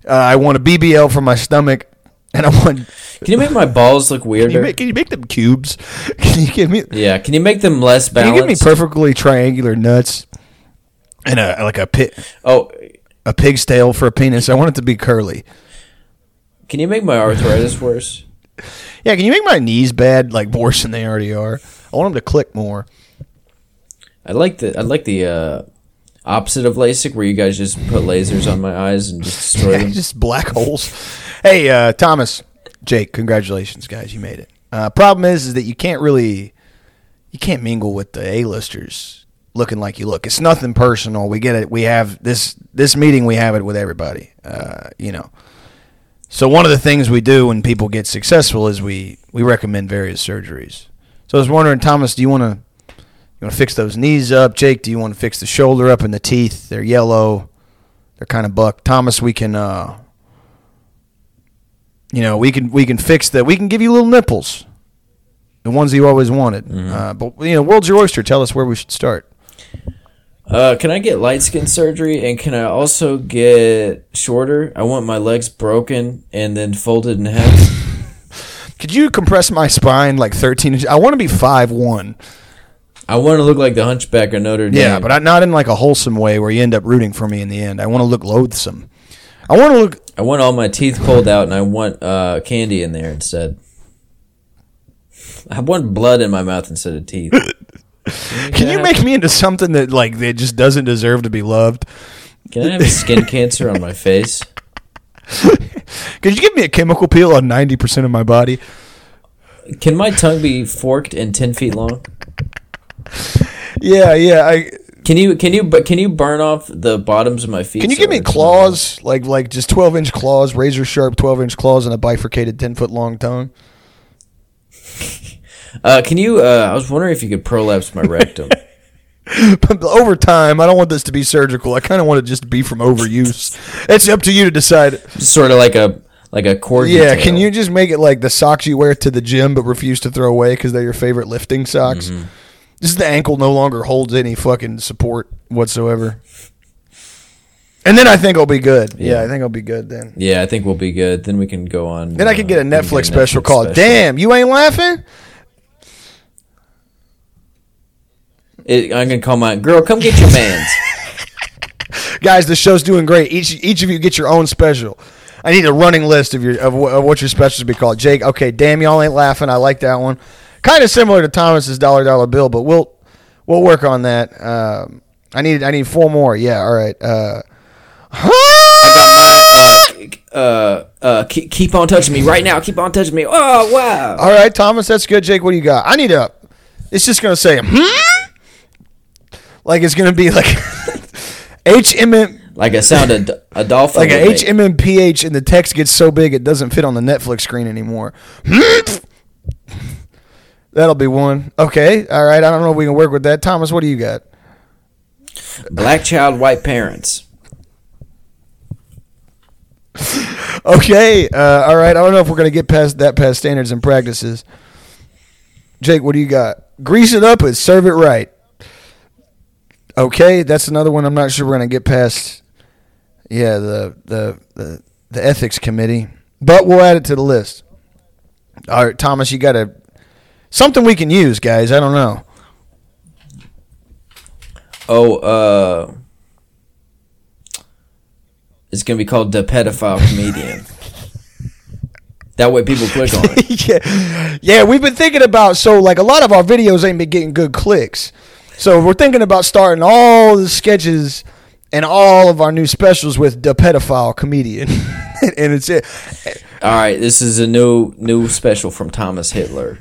[SPEAKER 1] Uh, I want a BBL for my stomach, and I want.
[SPEAKER 2] Can you make my balls look
[SPEAKER 1] Can you make, can you make them cubes? <laughs> Can you give me?
[SPEAKER 2] yeah. Can you make them less bad?
[SPEAKER 1] Can you give me perfectly triangular nuts and a like a pit
[SPEAKER 2] oh,
[SPEAKER 1] a pig's tail for a penis? I want it to be curly.
[SPEAKER 2] can you make my arthritis <laughs> worse?
[SPEAKER 1] Yeah, can you make my knees bad like worse than they already are? I want them to click more.
[SPEAKER 2] I like the I like the uh, opposite of LASIK, where you guys just put lasers on my eyes and just destroy <laughs> them.
[SPEAKER 1] just black holes. Hey, uh, Thomas, Jake, congratulations, guys, you made it. Uh, problem is, is that you can't really, you can't mingle with the A-listers looking like you look. It's nothing personal. We get it. We have this this meeting. We have it with everybody. Uh, you know. So one of the things we do when people get successful is we we recommend various surgeries. So I was wondering, Thomas, do you want to you want to fix those knees up? Jake, do you want to fix the shoulder up and the teeth? They're yellow. They're kind of buck. Thomas, we can uh you know, we can we can fix that. We can give you little nipples. the ones you always wanted. Uh, but you know, world's your oyster. Tell us where we should start.
[SPEAKER 2] Uh, can I get light skin surgery and can I also get shorter? I want my legs broken and then folded in half. <laughs>
[SPEAKER 1] Could you compress my spine like 13 inches? I want to be five one.
[SPEAKER 2] I want to look like the Hunchback of Notre Dame.
[SPEAKER 1] Yeah, but I, not in like a wholesome way where you end up rooting for me in the end. I want to look loathsome. I want to look.
[SPEAKER 2] I want all my teeth pulled out and I want uh, candy in there instead. I want blood in my mouth instead of teeth. <laughs>
[SPEAKER 1] Can you make me into something that like that just doesn't deserve to be loved?
[SPEAKER 2] Can I have skin cancer on my face? <laughs>
[SPEAKER 1] Could you give me a chemical peel on 90% of my body?
[SPEAKER 2] Can my tongue be forked and ten feet long?
[SPEAKER 1] Yeah, yeah. I
[SPEAKER 2] Can you can you but can you burn off the bottoms of my feet?
[SPEAKER 1] Can you
[SPEAKER 2] so
[SPEAKER 1] give me claws, like like just twelve inch claws, razor sharp twelve inch claws, and a bifurcated ten foot long tongue? <laughs>
[SPEAKER 2] Uh, can you? Uh, I was wondering if you could prolapse my rectum.
[SPEAKER 1] But <laughs> over time, I don't want this to be surgical. I kind of want it just to be from overuse. <laughs> It's up to you to decide.
[SPEAKER 2] sort of like a like a corgi.
[SPEAKER 1] Yeah,
[SPEAKER 2] tail.
[SPEAKER 1] can you just make it like the socks you wear to the gym but refuse to throw away because they're your favorite lifting socks?
[SPEAKER 2] Mm-hmm.
[SPEAKER 1] Just the ankle no longer holds any fucking support whatsoever. And then I think I'll be good. Yeah,
[SPEAKER 2] Yeah.
[SPEAKER 1] I think I'll be good then.
[SPEAKER 2] Yeah, I think we'll be good. Then we can go on.
[SPEAKER 1] Then I can get a
[SPEAKER 2] uh, we can
[SPEAKER 1] Netflix special
[SPEAKER 2] Netflix
[SPEAKER 1] called "Damn, you ain't laughing."
[SPEAKER 2] It, I'm gonna call my girl. Come get your man's. <laughs>
[SPEAKER 1] guys, the show's doing great. Each each of you get your own special. I need a running list of your of, of what your specials be called. Jake, okay, damn, y'all ain't laughing. I like that one. Kind of similar to Thomas's dollar dollar bill, but we'll we'll work on that. Um, I need I need four more. Yeah, all right. Uh,
[SPEAKER 2] I got my uh, uh, uh, keep, keep on touching me right now. Keep on touching me. Oh wow.
[SPEAKER 1] all right, Thomas, that's good. Jake, what do you got? I need a. It's just gonna say hmm. Like it's gonna be like <laughs> H M M
[SPEAKER 2] Like a sound a, a dolphin.
[SPEAKER 1] like
[SPEAKER 2] would
[SPEAKER 1] a
[SPEAKER 2] make.
[SPEAKER 1] HMMPH, and the text gets so big it doesn't fit on the Netflix screen anymore. That'll be one. Okay, all right. I don't know if we can work with that. Thomas, what do you got?
[SPEAKER 2] Black child, white parents. <laughs>
[SPEAKER 1] Okay, uh, all right. I don't know if we're gonna get past that past standards and practices. Jake, what do you got? Grease it up and serve it right. Okay, that's another one. I'm not sure we're gonna get past. Yeah, the the the, the ethics committee, but we'll add it to the list. All right, Thomas, you got a something we can use, guys. I don't know.
[SPEAKER 2] Oh, uh, it's gonna be called the pedophile comedian. <laughs> that way, people click on it. <laughs>
[SPEAKER 1] yeah, yeah. We've been thinking about so like a lot of our videos ain't been getting good clicks, so we're thinking about starting all the sketches and all of our new specials with the pedophile comedian, <laughs> and it's it.
[SPEAKER 2] All right, this is a new new special from Thomas Hitler.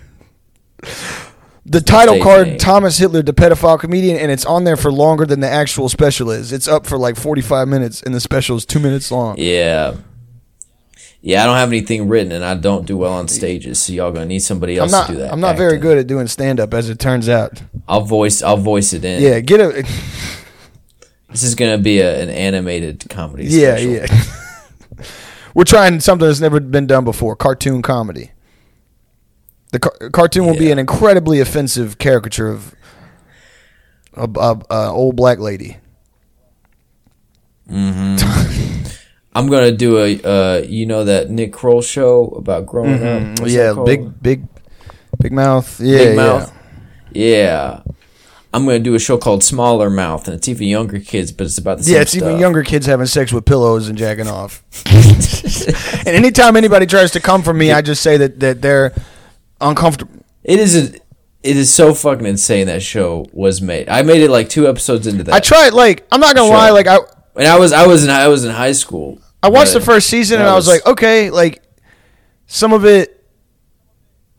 [SPEAKER 1] The title card. Thomas Hitler, the pedophile comedian, and it's on there for longer than the actual special is. It's up for like forty five minutes, and the special is two minutes long.
[SPEAKER 2] Yeah. Yeah, I don't have anything written, and I don't do well on stages, so y'all gonna need somebody else
[SPEAKER 1] not.
[SPEAKER 2] to do that.
[SPEAKER 1] I'm not very good at doing stand up, as it turns out.
[SPEAKER 2] I'll voice. I'll voice it in.
[SPEAKER 1] Yeah, get a. <laughs>
[SPEAKER 2] This is gonna be a, an animated comedy.
[SPEAKER 1] Yeah,
[SPEAKER 2] special.
[SPEAKER 1] yeah. <laughs> We're trying something that's never been done before: cartoon comedy. The car- cartoon will be an incredibly offensive caricature of a, a, a old black lady. <laughs>
[SPEAKER 2] I'm gonna do a. Uh, you know that Nick Kroll show about growing up. What's
[SPEAKER 1] yeah, big, big, big mouth. Yeah,
[SPEAKER 2] Big
[SPEAKER 1] yeah.
[SPEAKER 2] Mouth. Yeah. I'm gonna do a show called Smaller Mouth, and it's even younger kids, but it's about the same
[SPEAKER 1] Yeah, it's even younger kids having sex with pillows and jacking off. <laughs> and anytime anybody tries to come for me, I just say that, that they're uncomfortable.
[SPEAKER 2] It is a, it is so fucking insane that show was made. I made it like two episodes into that.
[SPEAKER 1] I tried, like, I'm not gonna
[SPEAKER 2] Sure.
[SPEAKER 1] lie, like I,
[SPEAKER 2] and I was I was in I was in high school.
[SPEAKER 1] I watched the first season and I was, like, okay, like some of it,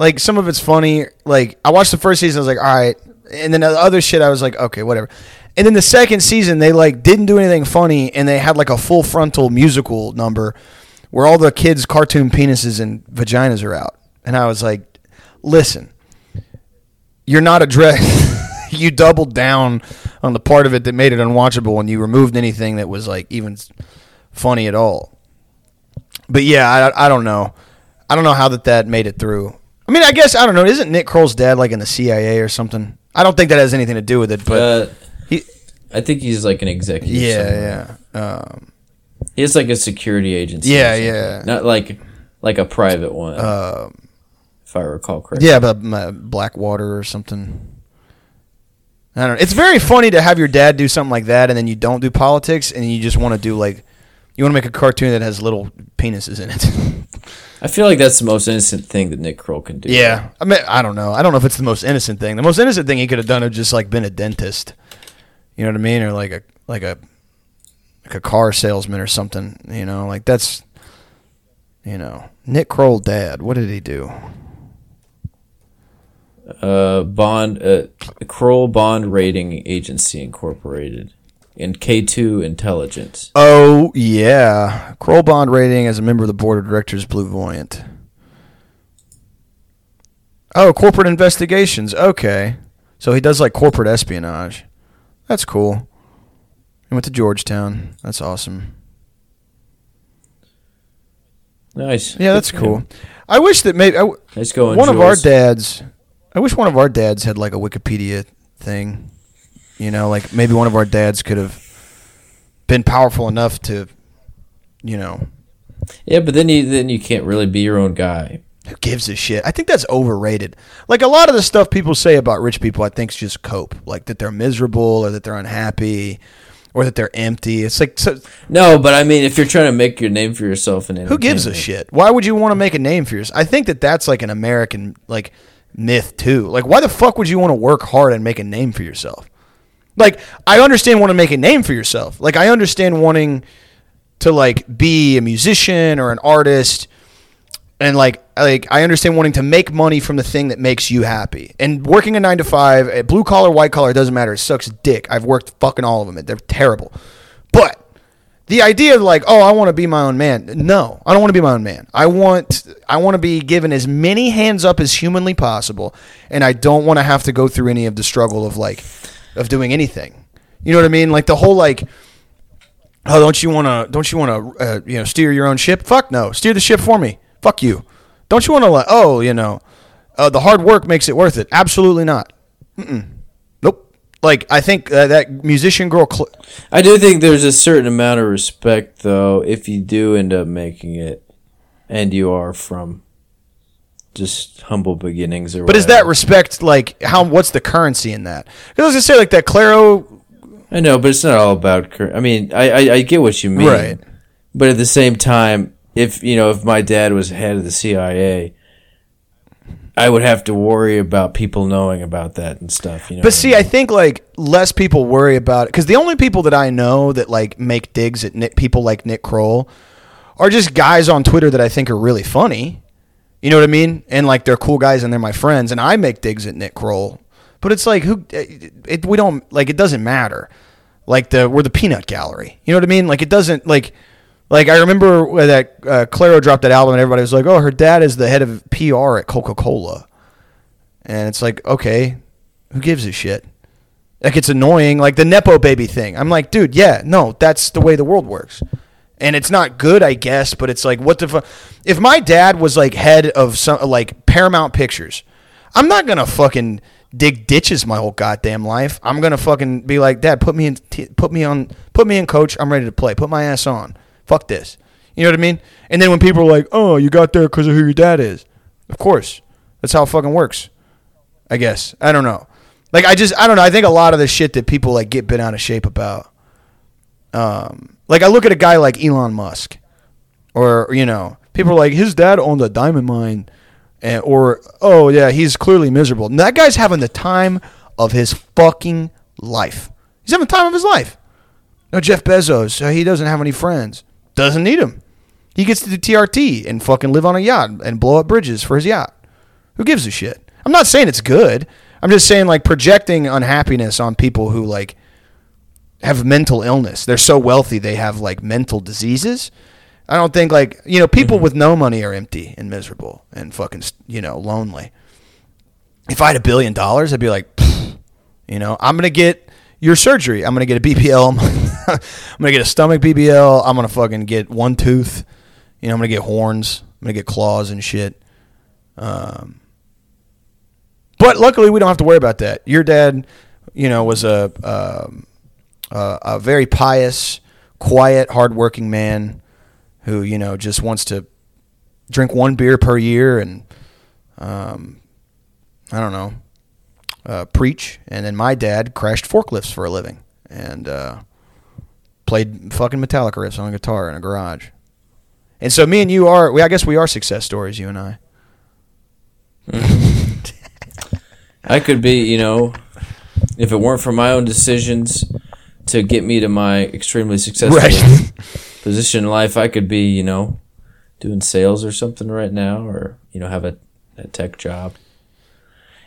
[SPEAKER 1] like some of it's funny. Like I watched the first season, I was like, all right, and then the other shit, I was like, okay, whatever. And then the second season, they like didn't do anything funny, and they had like a full frontal musical number where all the kids' cartoon penises and vaginas are out, and I was like, listen, you're not addressed. <laughs> you doubled down on the part of it that made it unwatchable, and you removed anything that was like even funny at all. But yeah, I, I don't know. I don't know how that that made it through. I mean, I guess I don't know. Isn't Nick Kroll's dad like in the CIA or something? I don't think that has anything to do with it, but
[SPEAKER 2] uh,
[SPEAKER 1] he,
[SPEAKER 2] I think he's like an executive. somewhere.
[SPEAKER 1] yeah, yeah, um,
[SPEAKER 2] has like a security agency.
[SPEAKER 1] Yeah, yeah.
[SPEAKER 2] Not like like a private one,
[SPEAKER 1] um,
[SPEAKER 2] if I recall correctly.
[SPEAKER 1] yeah, but uh, Blackwater or something. I don't know. It's very funny to have your dad do something like that, and then you don't do politics, and you just want to do like you want to make a cartoon that has little penises in it. <laughs>
[SPEAKER 2] I feel like that's the most innocent thing that Nick Kroll can do.
[SPEAKER 1] Yeah, I mean, I don't know. I don't know if it's the most innocent thing. The most innocent thing he could have done is just like been a dentist. You know what I mean, or like a like a like a car salesman or something. You know, like that's you know Nick Kroll dad. What did he do?
[SPEAKER 2] Uh, Bond, uh, Kroll Bond Rating Agency Incorporated, and K2 Intelligence.
[SPEAKER 1] Oh yeah, Kroll bond rating as a member of the board of directors, BlueVoyant. Oh, corporate investigations. Okay, so he does like corporate espionage. That's cool. He went to Georgetown. That's awesome.
[SPEAKER 2] Nice.
[SPEAKER 1] Yeah, that's cool. I wish that maybe I
[SPEAKER 2] Nice going.
[SPEAKER 1] one of our dads. I wish one of our dads had like a Wikipedia thing. You know, like maybe one of our dads could have been powerful enough to, you know,
[SPEAKER 2] Yeah, but then you then you can't really be your own guy.
[SPEAKER 1] who gives a shit? I think that's overrated. Like a lot of the stuff people say about rich people, I think is just cope. Like that they're miserable or that they're unhappy or that they're empty. It's like so,
[SPEAKER 2] No, but I mean, if you're trying to make your name for yourself in
[SPEAKER 1] who gives a shit? Why would you want to make a name for yourself? I think that that's like an American like myth too. Like why the fuck would you want to work hard and make a name for yourself? Like I understand wanting to make a name for yourself. Like I understand wanting to like be a musician or an artist and like like I understand wanting to make money from the thing that makes you happy. And working a 9 to 5, a blue collar, white collar, doesn't matter. It sucks dick. I've worked fucking all of them. They're terrible. The idea of like, oh, I want to be my own man. No, I don't want to be my own man. I want I want to be given as many hands up as humanly possible, and I don't want to have to go through any of the struggle of like of doing anything. You know what I mean? Like the whole like, oh, don't you want to don't you want to uh, you know steer your own ship? Fuck no, steer the ship for me. Fuck you. Don't you want to like, oh, you know, uh, the hard work makes it worth it? Absolutely not. Mm-mm. Like I think uh, that musician girl. Cl-
[SPEAKER 2] I do think there's a certain amount of respect, though, if you do end up making it, and you are from just humble beginnings, or
[SPEAKER 1] But is that respect like how? What's the currency in that? Because I was gonna say like that Clairo,
[SPEAKER 2] I know, but it's not all about. Cur- I mean, I, I I get what you mean,
[SPEAKER 1] Right.
[SPEAKER 2] But at the same time, if you know, if my dad was head of the CIA, I would have to worry about people knowing about that and stuff. You know,
[SPEAKER 1] But see, I think like less people worry about it because the only people that I know that like make digs at Nick, people like Nick Kroll are just guys on Twitter that I think are really funny. You know what I mean? And like they're cool guys and they're my friends, and I make digs at Nick Kroll. But it's like who? It, it, we don't like. It doesn't matter. Like the we're the peanut gallery. You know what I mean? Like it doesn't like. Like I remember that uh, Clairo dropped that album, and everybody was like, "Oh, her dad is the head of PR at Coca Cola," and it's like, okay, who gives a shit? Like it's annoying, like the nepo baby thing. I'm like, dude, yeah, no, that's the way the world works, and it's not good, I guess. But it's like, what the fuck? If my dad was like head of some like Paramount Pictures, I'm not gonna fucking dig ditches my whole goddamn life. I'm gonna fucking be like, Dad, put me in, t- put me on, put me in, coach. I'm ready to play. Put my ass on. Fuck this. You know what I mean? And then when people are like, oh, you got there because of who your dad is, of course, that's how it fucking works. I guess. I don't know. Like I just I don't know. I think a lot of the shit that people like get bent out of shape about. Um, like I look at a guy like Elon Musk, or you know, people are like his dad owned a diamond mine, and or oh yeah, he's clearly miserable. And that guy's having the time of his fucking life. He's having the time of his life. No, Jeff Bezos, uh, he doesn't have any friends. Doesn't need them. He gets to do TRT and fucking live on a yacht and blow up bridges for his yacht. Who gives a shit? I'm not saying it's good. I'm just saying like projecting unhappiness on people who like have mental illness. They're so wealthy they have like mental diseases. I don't think like you know people mm-hmm. with no money are empty and miserable and fucking you know lonely. If I had a billion dollars, I'd be like, you know, I'm gonna get your surgery. I'm gonna get a BBL. I'm gonna get a stomach BBL. I'm gonna fucking get one tooth. You know, I'm gonna get horns. I'm gonna get claws and shit. Um, But luckily, we don't have to worry about that. Your dad, you know, was a um, uh, a very pious, quiet, hardworking man who you know just wants to drink one beer per year and um, I don't know uh, preach. And then my dad crashed forklifts for a living and uh, played fucking Metallica riffs on a guitar in a garage. And so me and you are, we, I guess we are success stories, you and I. <laughs>
[SPEAKER 2] I could be, you know, if it weren't for my own decisions to get me to my extremely successful
[SPEAKER 1] Right. <laughs>
[SPEAKER 2] position in life, I could be, you know, doing sales or something right now, or you know, have a, a tech job.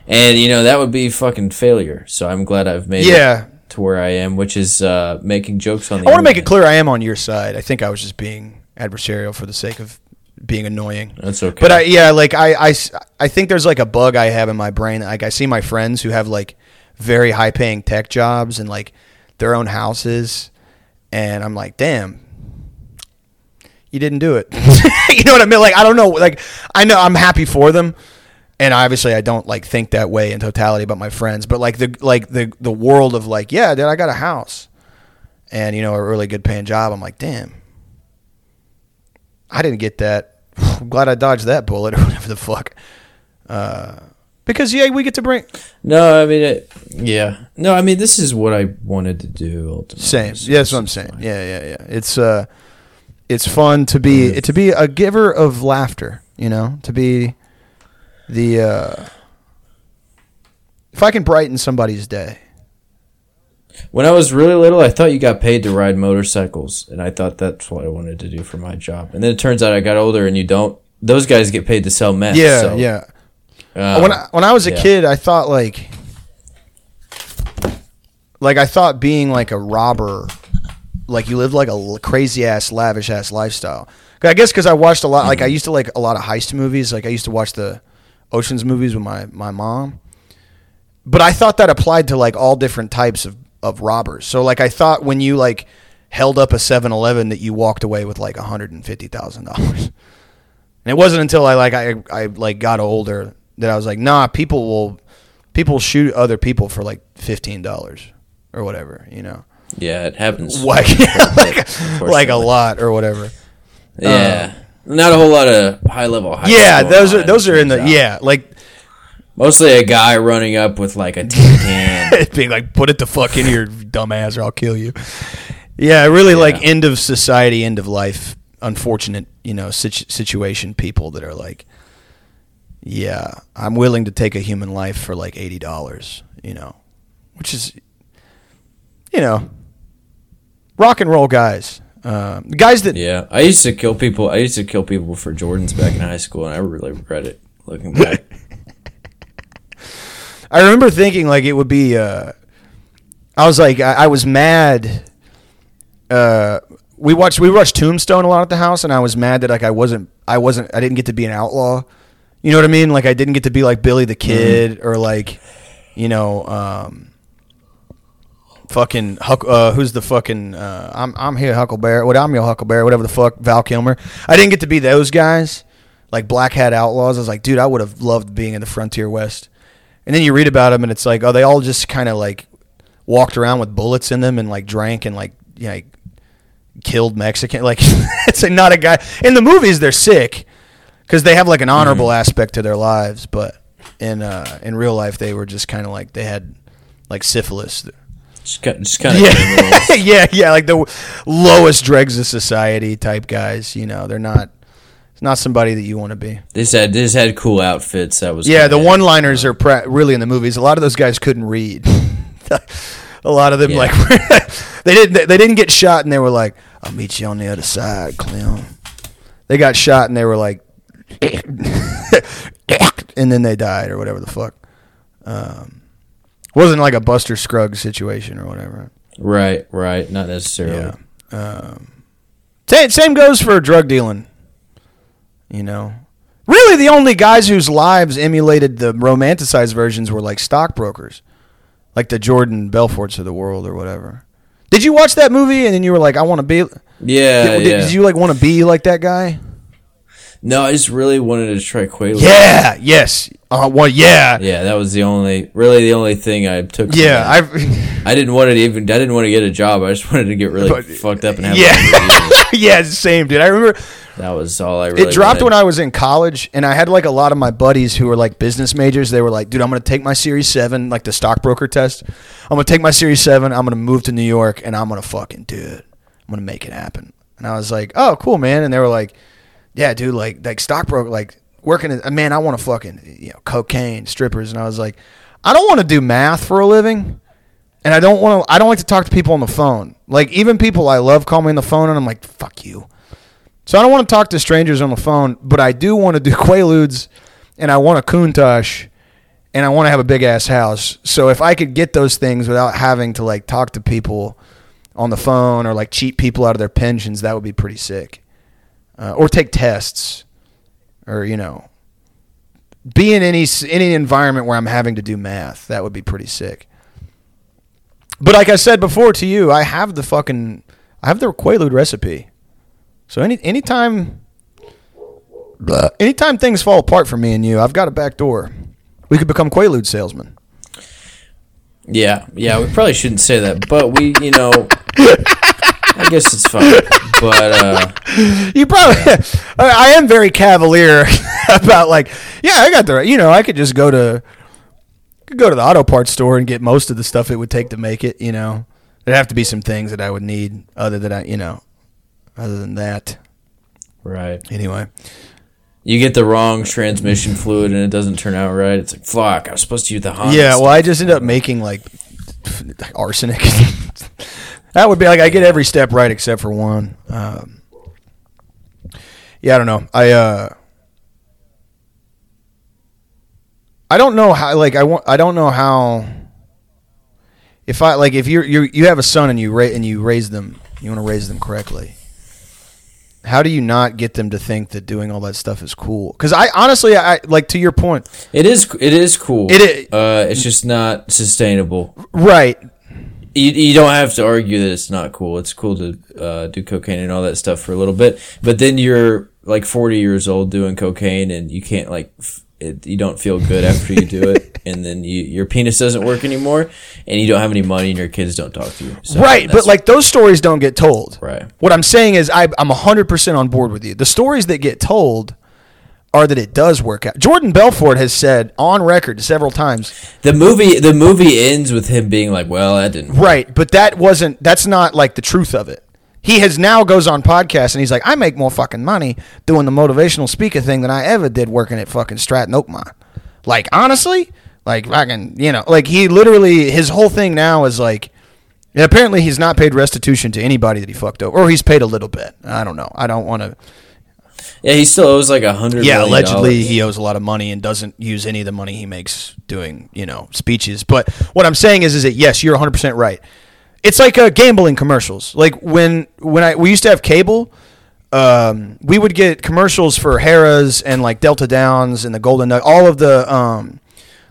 [SPEAKER 2] And you know that would be fucking failure. So I'm glad I've made
[SPEAKER 1] Yeah.
[SPEAKER 2] it to where I am, which is uh, making jokes on the.
[SPEAKER 1] I want to make it clear I am on your side. I think I was just being adversarial for the sake of being annoying.
[SPEAKER 2] That's okay.
[SPEAKER 1] But I, yeah, like I, I, I think there's like a bug I have in my brain. Like I see my friends who have like very high paying tech jobs and like their own houses, and I'm like, damn, you didn't do it. <laughs> you know what I mean? Like I don't know. Like I know I'm happy for them, and obviously I don't like think that way in totality about my friends. But like the like the the world of like, yeah, dude, I got a house, and you know a really good paying job. I'm like, damn. I didn't get that. I'm <sighs> glad I dodged that bullet <laughs> or whatever the fuck. Uh, because yeah, we get to bring
[SPEAKER 2] no, I mean, it, yeah, no, I mean, this is what I wanted to do. Ultimately.
[SPEAKER 1] same.
[SPEAKER 2] So
[SPEAKER 1] Yeah, that's what I'm saying.
[SPEAKER 2] fine.
[SPEAKER 1] Yeah, yeah, yeah. It's uh, it's fun to be to be a giver of laughter. You know, to be the uh, if I can brighten somebody's day.
[SPEAKER 2] When I was really little, I thought you got paid to ride motorcycles, and I thought that's what I wanted to do for my job. And then it turns out I got older, and you don't. Those guys get paid to sell meth.
[SPEAKER 1] Yeah,
[SPEAKER 2] so,
[SPEAKER 1] yeah.
[SPEAKER 2] uh,
[SPEAKER 1] when I, when I was a
[SPEAKER 2] yeah.
[SPEAKER 1] kid, I thought like like I thought being like a robber, like you lived like a crazy ass lavish ass lifestyle. I guess because I watched a lot, like I
[SPEAKER 2] Mm-hmm.
[SPEAKER 1] used to like a lot of heist movies. Like I used to watch the Ocean's movies with my my mom. But I thought that applied to like all different types of of robbers. So like I thought when you like held up a 7-Eleven that you walked away with like $150,000. <laughs> And it wasn't until I like I I like got older that I was like, nah, people will people shoot other people for like fifteen dollars or whatever, you know,
[SPEAKER 2] yeah, it happens.
[SPEAKER 1] like <laughs> like, like a lot or whatever.
[SPEAKER 2] Yeah, um, not a whole lot of high level.
[SPEAKER 1] Uh, yeah, those are those are in the yeah, like
[SPEAKER 2] Mostly a guy running up with like a tin can. <laughs>
[SPEAKER 1] being like, put it the fuck in here, dumbass, or I'll kill you. Yeah, really like
[SPEAKER 2] Yeah.
[SPEAKER 1] end of society, end of life, unfortunate, you know, situ- situation people that are like, yeah, I'm willing to take a human life for like eighty dollars, you know, which is, you know, rock and roll guys, um, guys that
[SPEAKER 2] yeah, I used to kill people. I used to kill people for Jordans back in high school, and I really regret it looking back. <laughs>
[SPEAKER 1] I remember thinking like it would be. Uh, I was like, I, I was mad. Uh, we watched we watched Tombstone a lot at the house, and I was mad that like I wasn't I wasn't I didn't get to be an outlaw. You know what I mean? Like I didn't get to be like Billy the Kid or like, you know, um, fucking Huck. Uh, who's the fucking? Uh, I'm I'm here Huckleberry. What I'm your Huckleberry. Whatever the fuck. Val Kilmer. I didn't get to be those guys. Like black hat outlaws. I was like, dude, I would have loved being in the frontier west. And then you read about them, and it's like, oh, they all just kind of like walked around with bullets in them and like drank and like you know, like, killed Mexican. Like <laughs> it's like not a guy in the movies. They're sick because they have like an honorable aspect to their lives, but in uh, in real life they were just kind of like they had like syphilis.
[SPEAKER 2] Just, ki- just kind of
[SPEAKER 1] Yeah, <laughs> yeah, yeah, like the lowest dregs of society type guys. You know, they're not. It's not somebody that you want to be.
[SPEAKER 2] They said they just had cool outfits. That was
[SPEAKER 1] Yeah, the one-liners are pra- really in the movies. A lot of those guys couldn't read. <laughs> a lot of them
[SPEAKER 2] Yeah.
[SPEAKER 1] like <laughs> they didn't they didn't get shot and they were like, "I'll meet you on the other side, Clem." They got shot and they were like, and then they died or whatever the fuck. Um, wasn't like a Buster Scruggs situation or whatever.
[SPEAKER 2] Right, right. Not necessarily.
[SPEAKER 1] Yeah. Um, same, same goes for drug dealing. You know, really, the only guys whose lives emulated the romanticized versions were like stockbrokers, like the Jordan Belforts of the world or whatever. Did you watch that movie and then you were like, I want to be?
[SPEAKER 2] Yeah,
[SPEAKER 1] did,
[SPEAKER 2] yeah.
[SPEAKER 1] did you like want to be like that guy?
[SPEAKER 2] No, I just really wanted to try Quaaludes.
[SPEAKER 1] Yeah. Yes. Uh, well, yeah.
[SPEAKER 2] Yeah, that was the only, really the only thing I took. from
[SPEAKER 1] Yeah.
[SPEAKER 2] that.
[SPEAKER 1] I've.
[SPEAKER 2] I didn't want to even. I didn't want to get a job. I just wanted to get really
[SPEAKER 1] But-
[SPEAKER 2] fucked up and have.
[SPEAKER 1] Yeah.
[SPEAKER 2] a good <laughs>
[SPEAKER 1] yeah. Same, dude. I remember
[SPEAKER 2] That was all I really.
[SPEAKER 1] it dropped when I was in college, and I had like a lot of my buddies who were like business majors. They were like, "Dude, I'm gonna take my Series Seven, like the stockbroker test. I'm gonna take my Series Seven. I'm gonna move to New York, and I'm gonna fucking do it. I'm gonna make it happen." And I was like, "Oh, cool, man." And they were like, "Yeah, dude, like like stockbroker, like working. At, man, I want to fucking you know cocaine, strippers." And I was like, "I don't want to do math for a living." And I don't want to. I don't like to talk to people on the phone. Like even people I love call me on the phone, and I'm like, "Fuck you." So I don't want to talk to strangers on the phone, but I do want to do <laughs> Quaaludes, and I want a Countach, and I want to have a big ass house. So if I could get those things without having to like talk to people on the phone or like cheat people out of their pensions, that would be pretty sick. Uh, or take tests, or you know, be in any any environment where I'm having to do math. That would be pretty sick. But like I said before to you, I have the fucking I have the Quaalude recipe. So any anytime anytime things fall apart for me and you, I've got a back door. We could become Quaalude salesmen.
[SPEAKER 2] Yeah, yeah. We probably shouldn't say that, but we, you know, <laughs> I guess it's fine. But uh, <laughs>
[SPEAKER 1] You probably <laughs> I I am very cavalier <laughs> about like, yeah, I got the right. you know, I could just go to go to the auto parts store and get most of the stuff it would take to make it, you know. There'd have to be some things that I would need other than I, you know, other than that.
[SPEAKER 2] right,
[SPEAKER 1] Anyway.
[SPEAKER 2] you get the wrong transmission fluid and it doesn't turn out right. It's like fuck. I was supposed to use the Honda.
[SPEAKER 1] Yeah, well, I just end up making like arsenic. That would be like I get every step right except for one. Um, yeah, I don't know. I uh, I don't know how. Like I want. I don't know how. If I like, if you you you have a son and you ra- and you raise them, you want to raise them correctly. How do you not get them to think that doing all that stuff is cool? Because I honestly, I like to your point,
[SPEAKER 2] it is. It is cool.
[SPEAKER 1] It is.
[SPEAKER 2] Uh, it's just not sustainable.
[SPEAKER 1] right?
[SPEAKER 2] You, you don't have to argue that it's not cool. It's cool to uh, do cocaine and all that stuff for a little bit, but then you're like 40 years old doing cocaine and you can't like f- it, you don't feel good after you do <laughs> it, and then you, your penis doesn't work anymore, and you don't have any money, and your kids don't talk to you. So
[SPEAKER 1] right, but like those stories don't get told.
[SPEAKER 2] Right.
[SPEAKER 1] What I'm saying is I, I'm 100% on board with you. The stories that get told are that it does work out. Jordan Belfort has said on record several times,
[SPEAKER 2] the movie the movie ends with him being like, "Well, that didn't." work."
[SPEAKER 1] right, but that wasn't, that's not like the truth of it. He has now goes on podcasts and he's like, I make more fucking money doing the motivational speaker thing than I ever did working at fucking Stratton Oakmont. Like, honestly, like fucking, you know, like he literally, his whole thing now is like, and apparently he's not paid restitution to anybody that he fucked over, or he's paid a little bit. I don't know. I don't want to.
[SPEAKER 2] Yeah, he still owes like a hundred.
[SPEAKER 1] Yeah, allegedly he owes a lot of money and doesn't use any of the money he makes doing, you know, speeches. But what I'm saying is, is that yes, you're 100 percent right. It's like uh, gambling commercials. Like when when I we used to have cable, um, we would get commercials for Harrah's and like Delta Downs and the Golden Nugget, all of the um,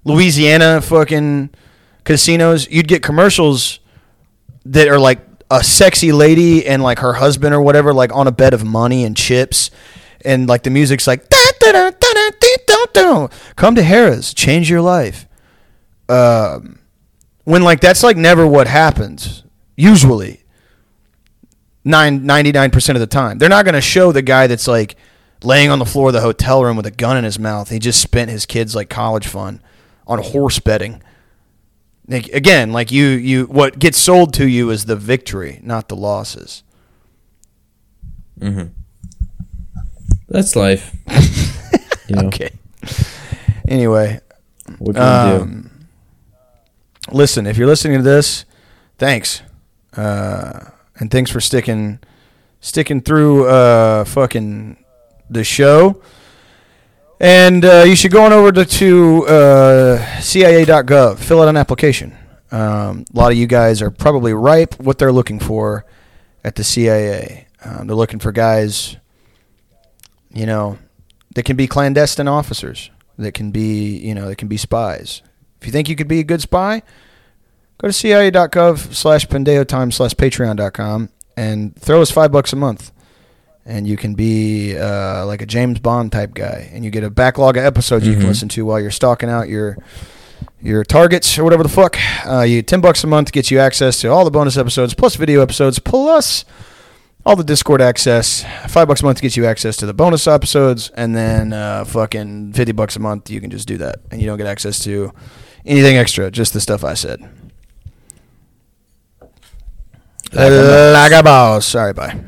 [SPEAKER 1] Louisiana fucking casinos. You'd get commercials that are like a sexy lady and like her husband or whatever, like on a bed of money and chips, and like the music's like. Come to Harrah's, change your life. Um, when like that's like never what happens. Usually, nine ninety nine percent of the time, they're not going to show the guy that's like laying on the floor of the hotel room with a gun in his mouth. He just spent his kids like college fund on horse betting. Like, again, like you, you, what gets sold to you is the victory, not the losses.
[SPEAKER 2] That's life. <laughs> You know,
[SPEAKER 1] Okay. Anyway,
[SPEAKER 2] what can you do?
[SPEAKER 1] um, listen, if you're listening to this, thanks, uh, and thanks for sticking, sticking through, uh, fucking the show. And uh, you should go on over to, to uh, CIA.gov, fill out an application. Um, a lot of you guys are probably ripe what they're looking for at the CIA. Um, they're looking for guys, you know, that can be clandestine officers, that can be, you know, that can be spies. If you think you could be a good spy, go to cia.gov slash pendeo time slash patreon.com and throw us five bucks a month. And you can be uh, like a James Bond type guy, and you get a backlog of episodes you can
[SPEAKER 2] Mhm.
[SPEAKER 1] listen to while you're stalking out your your targets or whatever the fuck. Uh, you ten bucks a month gets you access to all the bonus episodes plus video episodes plus all the Discord access. Five bucks a month gets you access to the bonus episodes, and then uh, fucking fifty bucks a month you can just do that, and you don't get access to anything extra, just the stuff I said. Like a boss. Sorry, bye.